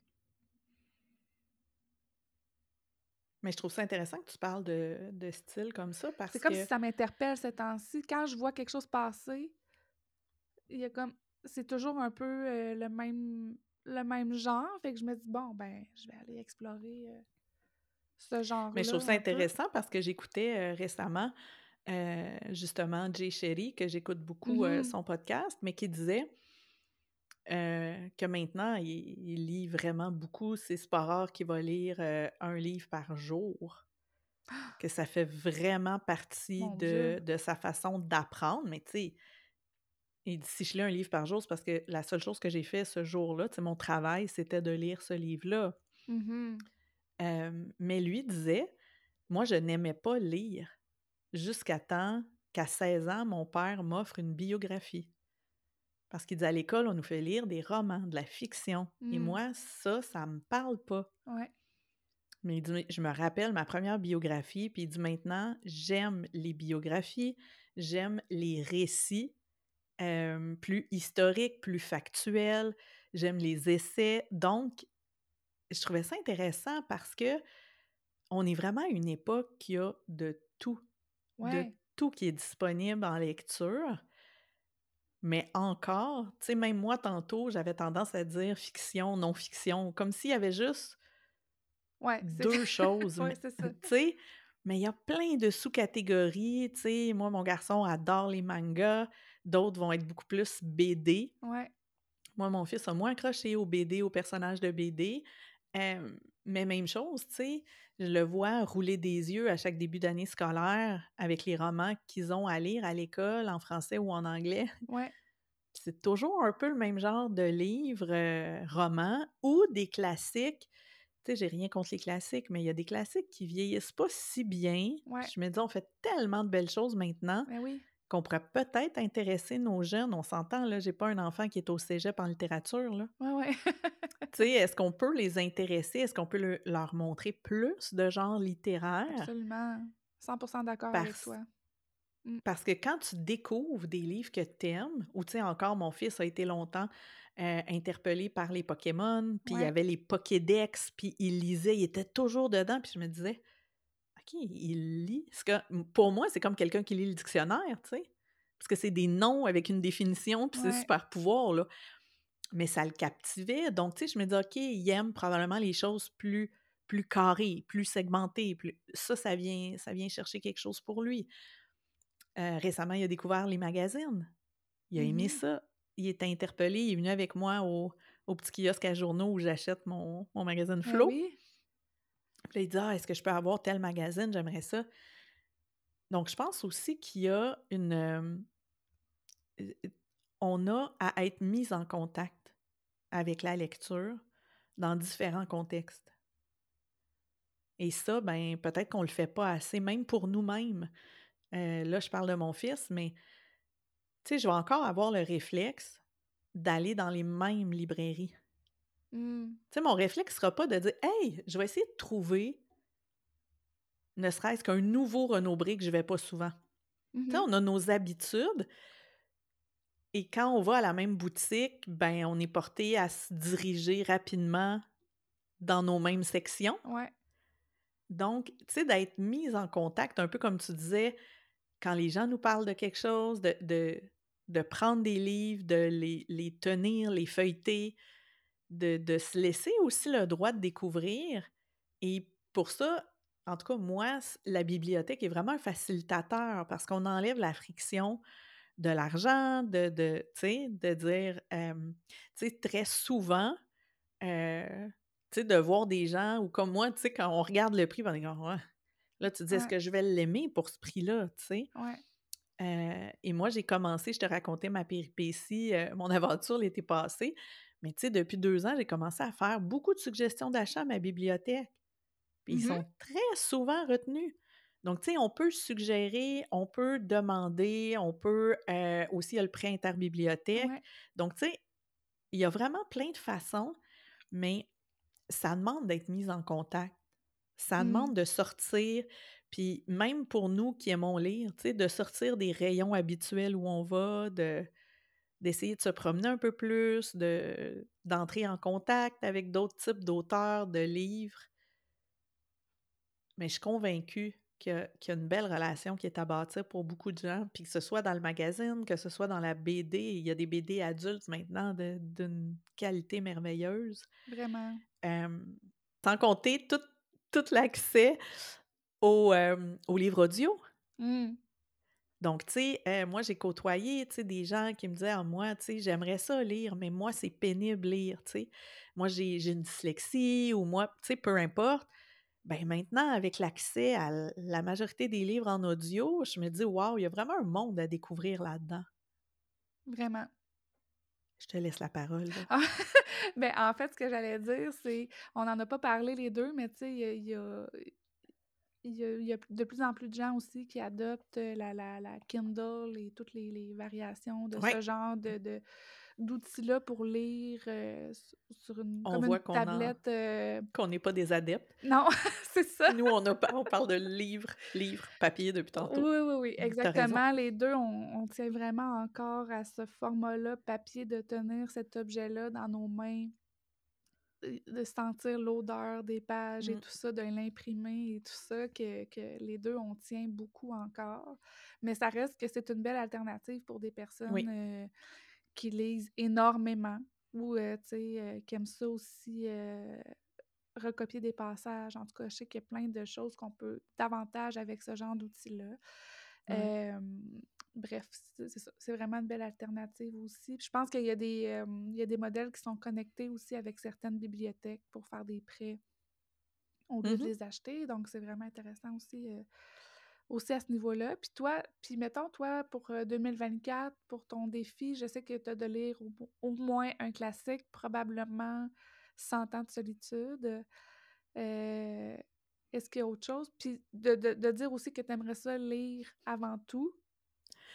Speaker 2: Mais je trouve ça intéressant que tu parles de, de style comme ça parce que...
Speaker 1: C'est comme si ça m'interpelle ces temps-ci. Quand je vois quelque chose passer, il y a comme... C'est toujours un peu euh, le même le même genre. Fait que je me dis, bon, ben, je vais aller explorer euh, ce genre-là.
Speaker 2: Mais je trouve ça intéressant parce que j'écoutais euh, récemment justement Jay Sherry, que j'écoute beaucoup mm-hmm. son podcast, mais qui disait que maintenant, il, lit vraiment beaucoup. C'est pas rare qu'il va lire un livre par jour. [GASPS] Que ça fait vraiment partie de, de, sa façon d'apprendre. Mais tu sais, il dit si je lis un livre par jour, c'est parce que la seule chose que j'ai fait ce jour-là, mon travail, c'était de lire ce livre-là.
Speaker 1: Mmh
Speaker 2: mais lui disait Moi, je n'aimais pas lire jusqu'à temps qu'à 16 ans, mon père m'offre une biographie. Parce qu'il dit à l'école, on nous fait lire des romans, de la fiction. Et
Speaker 1: mmh.
Speaker 2: moi, ça, ça me parle pas.
Speaker 1: Ouais.
Speaker 2: Mais il dit, je me rappelle ma première biographie, puis il dit maintenant, j'aime les biographies, j'aime les récits plus historiques, plus factuels, j'aime les essais. Donc, je trouvais ça intéressant parce que on est vraiment à une époque qui a de tout, de tout qui est disponible en lecture. Mais encore, tu sais, même moi, tantôt, j'avais tendance à dire fiction, non-fiction, comme s'il y avait juste deux [LAUGHS] choses.
Speaker 1: ouais, c'est ça.
Speaker 2: Tu sais, mais il y a plein de sous-catégories. Tu sais, moi, mon garçon adore les mangas. D'autres vont être beaucoup plus BD.
Speaker 1: Ouais.
Speaker 2: Moi, mon fils a moins accroché aux BD, aux personnages de BD. mais même chose, tu sais, je le vois rouler des yeux à chaque début d'année scolaire avec les romans qu'ils ont à lire à l'école en français ou en anglais.
Speaker 1: Ouais.
Speaker 2: C'est toujours un peu le même genre de livre, euh, roman ou des classiques. Tu sais, j'ai rien contre les classiques, mais il y a des classiques qui vieillissent pas si bien. Je me dis, on fait tellement de belles choses maintenant
Speaker 1: ben oui.
Speaker 2: Qu'on pourrait peut-être intéresser nos jeunes. On s'entend, là, j'ai pas un enfant qui est au cégep en littérature, là.
Speaker 1: Ouais, ouais. [LAUGHS]
Speaker 2: tu sais, est-ce qu'on peut les intéresser? Est-ce qu'on peut leur montrer plus de genre littéraire?
Speaker 1: Absolument. 100% d'accord avec toi.
Speaker 2: Mmh. Parce que quand tu découvres des livres que tu aimes, ou tu sais, encore, mon fils a été longtemps euh, interpellé par les Pokémon, puis il y avait les Pokédex, puis il lisait, il était toujours dedans, puis je me disais, OK, il lit. Que, pour moi, c'est comme quelqu'un qui lit le dictionnaire, tu sais, parce que c'est des noms avec une définition, puis c'est super pouvoir, là. Mais ça le captivait. Donc, tu sais, je me dis, OK, il aime probablement les choses plus plus carrées, plus segmentées. Plus... Ça, ça vient, ça vient chercher quelque chose pour lui. Euh, récemment, il a découvert les magazines. Il a aimé mmh ça. Il est interpellé. Il est venu avec moi au, petit kiosque à journaux où j'achète mon, mon magazine ah Flow.
Speaker 1: oui?
Speaker 2: Puis il dit Ah, est-ce que je peux avoir tel magazine? J'aimerais ça. Donc, je pense aussi qu'il y a une. Euh, on a à être mis en contact avec la lecture dans différents contextes. Et ça, ben, peut-être qu'on ne le fait pas assez, même pour nous-mêmes. Euh, là, je parle de mon fils, mais tu sais, je vais encore avoir le réflexe d'aller dans les mêmes librairies.
Speaker 1: Mmh.
Speaker 2: Tu sais, mon réflexe ne sera pas de dire Hey, je vais essayer de trouver ne serait-ce qu'un nouveau Renault Bré que je ne vais pas souvent. Tu sais,
Speaker 1: mmh
Speaker 2: on a nos habitudes. Et quand on va à la même boutique, ben on est porté à se diriger rapidement dans nos mêmes sections.
Speaker 1: Ouais.
Speaker 2: Donc, tu sais, d'être mise en contact, un peu comme tu disais, quand les gens nous parlent de quelque chose, de, de, prendre des livres, de les, les tenir, les feuilleter, de, de, se laisser aussi le droit de découvrir. Et pour ça, en tout cas, moi, la bibliothèque est vraiment un facilitateur parce qu'on enlève la friction de l'argent, de, de, de dire, tu sais, très souvent, euh, tu sais, de voir des gens, ou comme moi, tu sais, quand on regarde le prix, on est comme, ouais, Là, tu dis, est-ce que je vais l'aimer pour ce prix-là, tu sais?
Speaker 1: Ouais.
Speaker 2: Euh, et moi, j'ai commencé, je te racontais ma péripétie, euh, mon [LAUGHS] aventure l'été passé. Mais tu sais, depuis deux ans, j'ai commencé à faire beaucoup de suggestions d'achat à ma bibliothèque. Puis ils
Speaker 1: mmh
Speaker 2: sont très souvent retenus. Donc, tu sais, on peut suggérer, on peut demander, on peut euh, aussi, il y a le prêt interbibliothèque. Donc, tu sais, il y a vraiment plein de façons, mais ça demande d'être mis en contact Ça
Speaker 1: Mmh.
Speaker 2: demande de sortir, puis même pour nous qui aimons lire, tu sais, de sortir des rayons habituels où on va, de d'essayer de se promener un peu plus, de d'entrer en contact avec d'autres types d'auteurs, de livres. Mais je suis convaincue qu'il y a qu'il y a une belle relation qui est à bâtir pour beaucoup de gens, puis que ce soit dans le magazine, que ce soit dans la BD. Il y a des BD adultes maintenant d'une qualité merveilleuse.
Speaker 1: Vraiment.
Speaker 2: Sans compter tout tout l'accès aux, aux livres audio.
Speaker 1: Mmh.
Speaker 2: Donc, tu sais, heu, moi, j'ai côtoyé, tu sais, des gens qui me disaient: «Ah moi, tu sais, j'aimerais ça lire, mais moi, c'est pénible lire», tu sais. Moi, j'ai une dyslexie ou moi tu sais, peu importe. Ben, maintenant, avec l'accès à la majorité des livres en audio, je me dis: «Waouh, il y a vraiment un monde à découvrir là-dedans».
Speaker 1: Vraiment.
Speaker 2: Je te laisse la parole.
Speaker 1: Ah! [LAUGHS] Ben, en fait, ce que j'allais dire, c'est on n'en a pas parlé les 2, mais tu sais, il y a il y a il y a il y a de plus en plus de gens aussi qui adoptent, heu, la la la Kindle et toutes les les variations de
Speaker 2: Ouais.
Speaker 1: ce genre de de d'outils-là pour lire, su sur une
Speaker 2: On
Speaker 1: comme
Speaker 2: voit
Speaker 1: une
Speaker 2: qu'on en
Speaker 1: tablette, heu
Speaker 2: qu'on n'est pas des adeptes.
Speaker 1: Non, [LAUGHS] c'est ça!
Speaker 2: Nous, on a on parle de livres, livres, papier depuis tantôt.
Speaker 1: Oui, oui, oui, exactement. Les 2, on on tient vraiment encore à ce format-là papier, de tenir cet objet-là dans nos mains de sentir l'odeur des pages et
Speaker 2: Mmh.
Speaker 1: tout ça, de l'imprimer et tout ça, que que les 2, on tient beaucoup encore. Mais ça reste que c'est une belle alternative pour des personnes,
Speaker 2: Oui.
Speaker 1: qui lisent énormément ou, tu sais, qui aiment ça aussi, recopier des passages. En tout cas, je sais qu'il y a plein de choses qu'on peut davantage avec ce genre d'outils-là. Bref, c'est vraiment une belle alternative aussi. Puis je pense qu'il y a des, hem, il y a des modèles qui sont connectés aussi avec certaines bibliothèques pour faire des prêts au lieu de
Speaker 2: mh.
Speaker 1: les acheter, donc c'est vraiment intéressant aussi, heu, aussi à ce niveau-là. Puis toi puis mettons, toi, pour, heu, 2024, pour ton défi, je sais que tu as de lire au mo au moins un classique, probablement «100 ans de solitude». Est-ce qu'il y a autre chose? Puis de de de dire aussi que tu aimerais ça lire avant tout.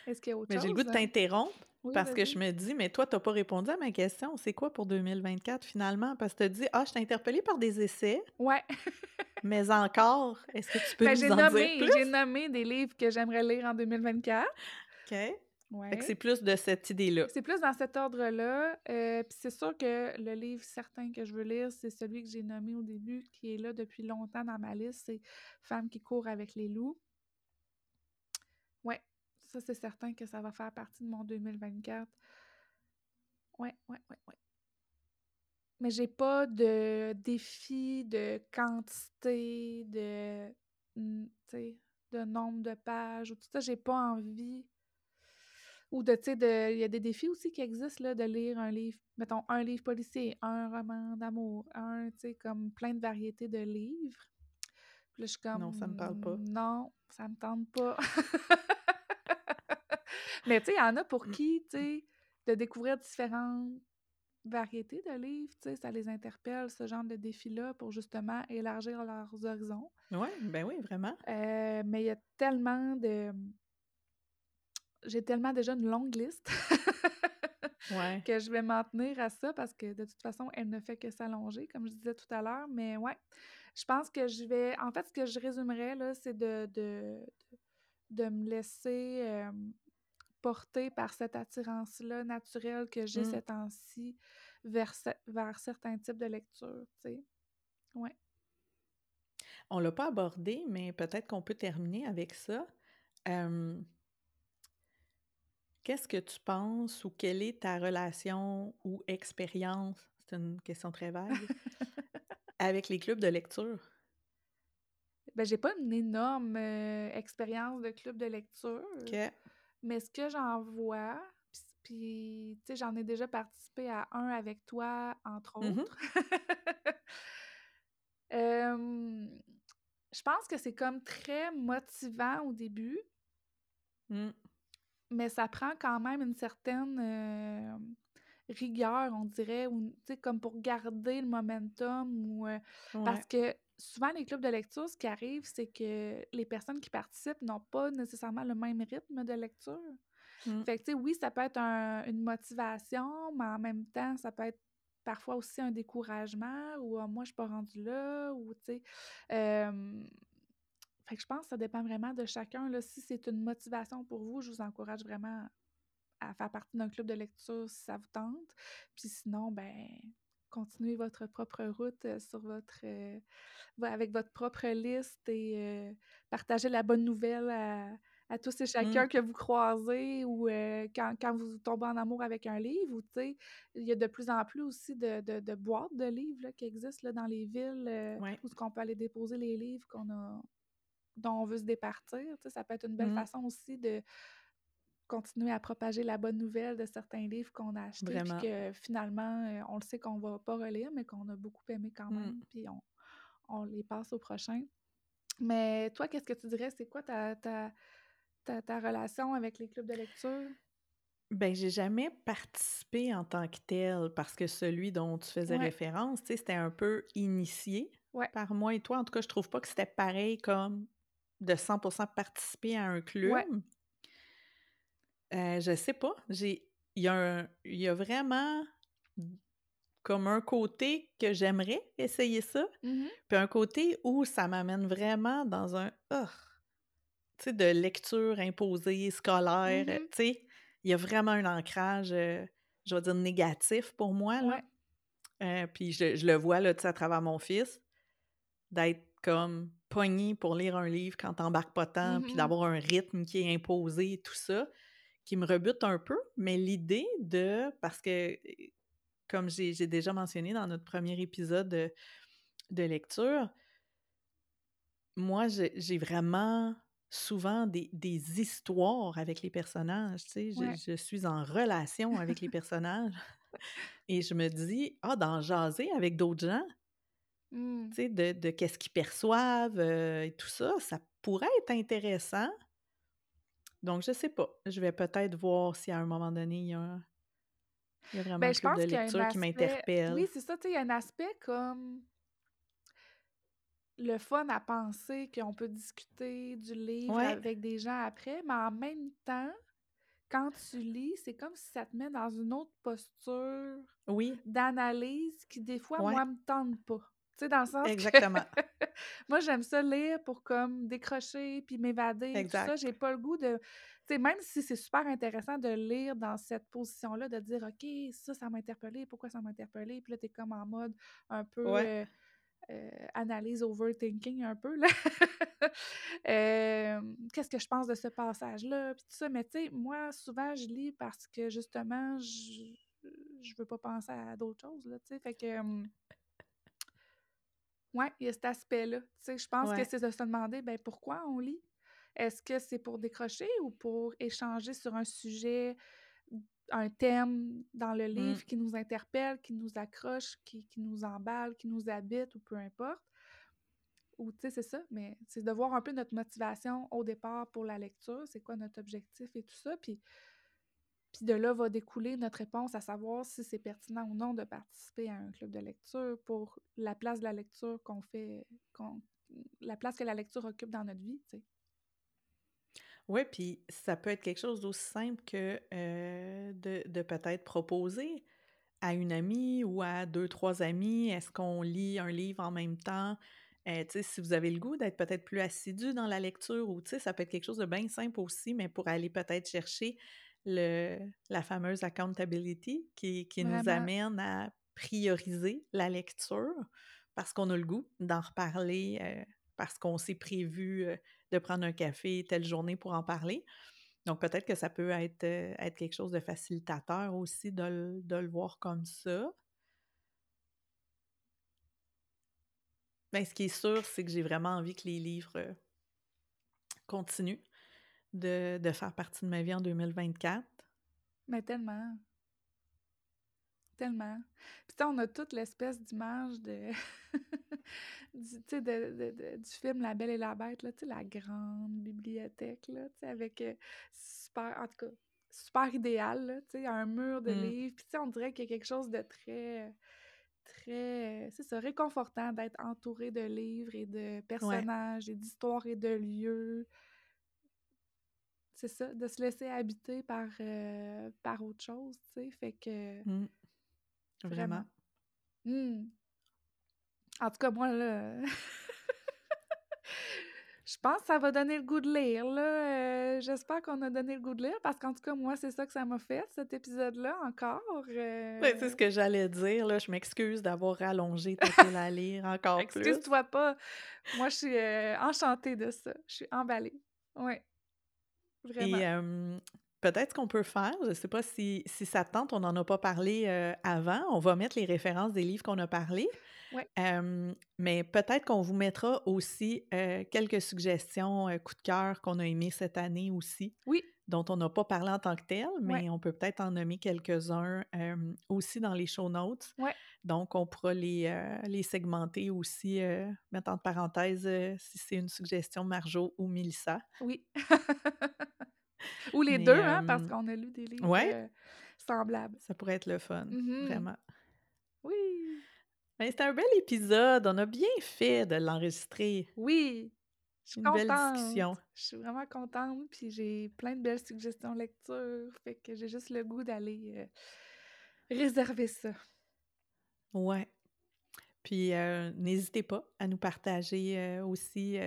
Speaker 1: Est-ce qu'il y a autre
Speaker 2: Mais j'ai le goût
Speaker 1: chose?
Speaker 2: de t'interrompre
Speaker 1: Oui,
Speaker 2: parce que je me dis: «Mais toi, tu as pas répondu à ma question. C'est quoi pour 2024 finalement?» parce que tu as dit: «Ah, je t'ai interpellée par des essais»
Speaker 1: Ouais. [LAUGHS]
Speaker 2: «mais encore, est-ce que tu peux
Speaker 1: Ben, j'ai
Speaker 2: nous en dire
Speaker 1: nommé
Speaker 2: plus?»
Speaker 1: j'ai nommé des livres que j'aimerais lire en 2024.
Speaker 2: OK. Fait que
Speaker 1: Ouais.
Speaker 2: c'est plus de cette idée-là.
Speaker 1: C'est plus dans cet ordre-là, puis c'est sûr que le livre certain que je veux lire, c'est celui que j'ai nommé au début, qui est là depuis longtemps dans ma liste, c'est «Femmes qui courent avec les loups». Ça, c'est certain que ça va faire partie de mon 2024. Ouais, ouais, ouais, ouais. Mais j'ai pas de défi de quantité, de, sais, de nombre de pages ou tout ça, j'ai pas envie ou de tu sais, il y a des défis aussi qui existent, là, de lire un livre, mettons, un livre policier, un roman d'amour, un tu sais, comme plein de variétés de livres. Puis là, je suis comme:
Speaker 2: Non, ça me parle pas.
Speaker 1: «Non, ça me tente pas». [LAUGHS] Mais tu sais, il y en a pour qui, tu sais, de découvrir différentes variétés de livres, tu sais, ça les interpelle, ce genre de défi-là, pour justement élargir leurs horizons.
Speaker 2: Ouais, ben oui, vraiment.
Speaker 1: Mais il y a tellement de j'ai tellement déjà une longue liste [LAUGHS]
Speaker 2: Ouais.
Speaker 1: que je vais m'en tenir à ça parce que de toute façon, elle ne fait que s'allonger, comme je disais tout à l'heure. Mais ouais, je pense que je vais en fait, ce que je résumerais, là, c'est de de de de me laisser, porter par cette attirance-là naturelle que j'ai
Speaker 2: Mmh.
Speaker 1: ces temps-ci vers ce vers certains types de lecture, tu sais. Ouais.
Speaker 2: On l'a pas abordé, mais peut-être qu'on peut terminer avec ça. Qu'est-ce que tu penses ou quelle est ta relation ou expérience, c'est une question très vague, [LAUGHS] avec les clubs de lecture?
Speaker 1: Ben, j'ai pas une énorme, expérience de club de lecture. Mais ce que j'en vois, puis tu sais, j'en ai déjà participé à un avec toi, entre
Speaker 2: Mmh mh.
Speaker 1: autres. [LAUGHS] Je pense que c'est comme très motivant au début
Speaker 2: Mmh.
Speaker 1: mais ça prend quand même une certaine, rigueur, on dirait, ou comme pour garder le momentum ou,
Speaker 2: Ouais.
Speaker 1: parce que souvent les clubs de lecture, ce qui arrive, c'est que les personnes qui participent n'ont pas nécessairement le même rythme de lecture.
Speaker 2: Mmh.
Speaker 1: Fait que tu sais, oui, ça peut être un une motivation, mais en même temps, ça peut être parfois aussi un découragement ou «Ah, moi, je suis pas rendue là» ou tu sais, fait que je pense que ça dépend vraiment de chacun, là. Si c'est une motivation pour vous, je vous encourage vraiment à faire partie d'un club de lecture si ça vous tente. Puis sinon, ben, continuez votre propre route, sur votre, avec votre propre liste et partagez la bonne nouvelle à à tous et chacun
Speaker 2: Mmh.
Speaker 1: que vous croisez ou quand quand vous tombez en amour avec un livre ou tu sais, il y a de plus en plus aussi de de de boîtes de livres, là, qui existent, là, dans les villes,
Speaker 2: Ouais.
Speaker 1: où qu'on peut aller déposer les livres qu'on a dont on veut se départir, ça peut être une belle
Speaker 2: Mmh.
Speaker 1: façon aussi de continuer à propager la bonne nouvelle de certains livres qu'on a achetés puis que finalement, heu, on le sait qu'on va pas relire, mais qu'on a beaucoup aimé quand
Speaker 2: Mmh.
Speaker 1: même, puis on on les passe au prochain. Mais toi, qu'est-ce que tu dirais, c'est quoi ta ta ta ta relation avec les clubs de lecture?
Speaker 2: Ben, j'ai jamais participé en tant que tel parce que celui dont tu faisais
Speaker 1: Ouais,
Speaker 2: référence, tu sais, c'était un peu initié
Speaker 1: ouais,
Speaker 2: par moi et toi. En tout cas, je trouve pas que c'était pareil comme de 100 participer à un club.
Speaker 1: ouais.
Speaker 2: Heu, je sais pas, j'ai il y a un y a vraiment comme un côté que j'aimerais essayer ça,
Speaker 1: Mmh
Speaker 2: puis un côté où ça m'amène vraiment dans un: tu sais, de lecture imposée, scolaire,
Speaker 1: Mmh
Speaker 2: tu sais? Il y a vraiment un ancrage, heu, je vais dire négatif pour moi, là.
Speaker 1: Ouais.
Speaker 2: Heu, puis je je le vois, là, tu sais, à travers mon fils, d'être comme pogné pour lire un livre quand tu embarques pas tant, puis
Speaker 1: Mmh
Speaker 2: d'avoir un rythme qui est imposé et tout ça, qui me rebute un peu. Mais l'idée de parce que, comme j'ai déjà mentionné dans notre premier épisode de de lecture, moi, j'ai vraiment souvent des des histoires avec les personnages, tu sais? Je
Speaker 1: Ouais.
Speaker 2: je suis en relation avec les [LAUGHS] personnages [LAUGHS] et je me dis: «Ah, d'en jaser avec d'autres gens,
Speaker 1: Mmh.
Speaker 2: tu sais, de de qu'est-ce qu'ils perçoivent, heu, et tout ça, ça pourrait être intéressant». Donc je sais pas, je vais peut-être voir si à un moment donné, il y a un il y a vraiment
Speaker 1: Ben, je
Speaker 2: de lecture qui m'interpelle.
Speaker 1: oui, c'est ça, tu sais, il y a un aspect comme le fun à penser qu'on peut discuter du livre
Speaker 2: Ouais,
Speaker 1: avec des gens après, mais en même temps, quand tu lis, c'est comme si ça te met dans une autre posture
Speaker 2: oui,
Speaker 1: d'analyse qui, des fois,
Speaker 2: ouais,
Speaker 1: moi, me tente pas. Tu sais, dans le sens que
Speaker 2: exactement, [LAUGHS]
Speaker 1: moi, j'aime ça lire pour comme décrocher puis m'évader, tout ça.
Speaker 2: exact.
Speaker 1: J'ai pas le goût de. Tu sais, même si c'est super intéressant de lire dans cette position-là, de dire, OK, ça, ça m'a interpellé, pourquoi ça m'a interpellé? Puis là, t'es comme en mode un peu.
Speaker 2: Ouais,
Speaker 1: euh, euh, analyse overthinking un peu, là. [LAUGHS] Qu'est-ce que je pense de ce passage-là? Puis tout ça, mais tu sais, moi, souvent, je lis parce que justement, je je veux pas penser à d'autres choses, là, tu sais. Fait que, ouais, il y a cet aspect-là. Tu sais, je pense que c'est de se demander, ben, pourquoi on lit? Est-ce que c'est pour décrocher ou pour échanger sur un sujet, un thème dans le
Speaker 2: mmh,
Speaker 1: livre qui nous interpelle, qui nous accroche, qui qui nous emballe, qui nous habite ou peu importe? Ou tu sais, c'est ça, mais c'est de voir un peu notre motivation au départ pour la lecture, c'est quoi notre objectif et tout ça, puis puis de là va découler notre réponse à savoir si c'est pertinent ou non de participer à un club de lecture pour la place de la lecture qu'on fait la place que la lecture occupe dans notre vie,
Speaker 2: ouais, puis ça peut être quelque chose d'aussi simple que, heu, de de peut-être proposer à une amie ou à deux trois amis, est-ce qu'on lit un livre en même temps? Sais, si vous avez le goût d'être peut-être plus assidu dans la lecture ou ça peut être quelque chose de bien simple aussi, mais pour aller peut-être chercher le la fameuse accountability qui qui nous amène à prioriser la lecture parce qu'on a le goût d'en reparler, heu, parce qu'on s'est prévu, heu, de prendre un café telle journée pour en parler. Donc peut-être que ça peut être, heu, être quelque chose de facilitateur aussi de le de le voir comme ça. Mais ce qui est sûr, c'est que j'ai vraiment envie que les livres, continuent de de faire partie de ma vie en 2024.
Speaker 1: Mais tellement, tellement. Puis tu sais, on a toute l'espèce d'image de [LAUGHS] du tu sais, de de de du film La Belle et la Bête, là, tu sais, la grande bibliothèque, là, tu sais, avec, heu, super en tout cas, super idéal, là, tu sais, un mur de
Speaker 2: Mmh.
Speaker 1: livres. Puis tu sais, on dirait qu'il y a quelque chose de très, très, c'est ça, réconfortant d'être entouré de livres et de
Speaker 2: Ouais.
Speaker 1: personnages et d'histoires et de lieux. C'est ça, de se laisser habiter par, heu, par autre chose, tu sais, fait que
Speaker 2: Mmh. Vraiment.
Speaker 1: vraiment. Mmh. En tout cas, moi, là, [LAUGHS] je pense que ça va donner le goût de lire, là. Euh, j'espère qu'on a donné le goût de lire, parce qu'en tout cas, moi, c'est ça que ça m'a fait, cet épisode-là, encore.
Speaker 2: Euh... c'est ce que j'allais dire, là. Je m'excuse d'avoir rallongé ta file à lire encore plus.
Speaker 1: Excuse-toi pas. Moi, je suis euh, enchantée de ça. Je suis emballée. Oui.
Speaker 2: Vraiment. Et peut-être qu'on peut faire, je ne sais pas si, si ça te tente, on n'en a pas parlé euh, avant. On va mettre les références des livres qu'on a parlé. mais peut-être qu'on vous mettra aussi quelques suggestions, euh, coup de cœur qu'on a aimé cette année aussi.
Speaker 1: Oui.
Speaker 2: Dont on n'a pas parlé en tant que tel, mais on peut peut-être en nommer quelques-uns aussi dans les show notes.
Speaker 1: Ouais.
Speaker 2: Donc, on pourra les, les segmenter aussi, mettre entre parenthèses si c'est une suggestion Marjo ou Milissa.
Speaker 1: Oui. [LAUGHS] ou les deux, hein, parce qu'on a lu des livres semblables.
Speaker 2: Ça pourrait être le fun, mmh vraiment.
Speaker 1: Oui.
Speaker 2: C'était un bel épisode. On a bien fait de l'enregistrer.
Speaker 1: Oui.
Speaker 2: Je suis une belle discussion.
Speaker 1: Je suis vraiment contente. Puis j'ai plein de belles suggestions lecture. Fait que j'ai juste le goût d'aller euh, réserver ça.
Speaker 2: Ouais. Puis euh, n'hésitez pas à nous partager euh, aussi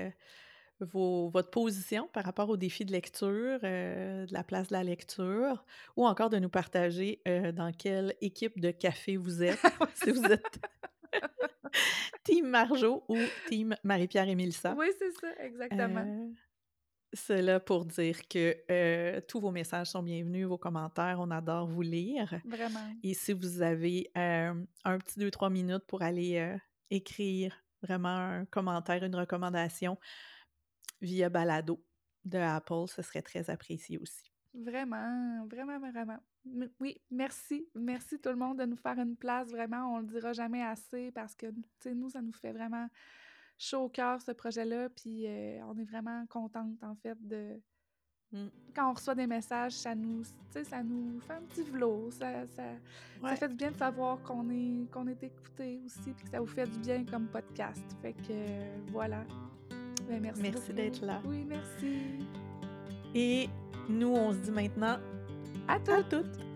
Speaker 2: vos, votre position par rapport au défi de lecture, de la place de la lecture, ou encore de nous partager dans quelle équipe de café vous êtes. [LAUGHS] si vous êtes [LAUGHS] [LAUGHS] Team Marjo ou Team Marie-Pierre et Mélissa.
Speaker 1: Oui, c'est ça, exactement. Euh,
Speaker 2: c'est là pour dire que euh, tous vos messages sont bienvenus, vos commentaires, on adore vous lire.
Speaker 1: Vraiment.
Speaker 2: Et si vous avez euh, un petit deux, trois minutes pour aller écrire vraiment un commentaire, une recommandation via Balado de Apple, ce serait très apprécié aussi.
Speaker 1: Vraiment, vraiment, vraiment. Oui, merci. Merci tout le monde de nous faire une place. Vraiment, on le dira jamais assez parce que, tu sais, nous, ça nous fait vraiment chaud au cœur, ce projet-là. Puis euh, on est vraiment contente, en fait, de. Mmh. Quand on reçoit des messages, ça nous, ça nous fait un petit vlog. Ça, ça, fait du bien de savoir qu'on est, qu'on est écouté aussi, puis que ça vous fait du bien comme podcast. Fait que voilà. Ben, merci.
Speaker 2: Merci d'être là.
Speaker 1: Oui, merci.
Speaker 2: Et nous, on se dit maintenant
Speaker 1: à toutes.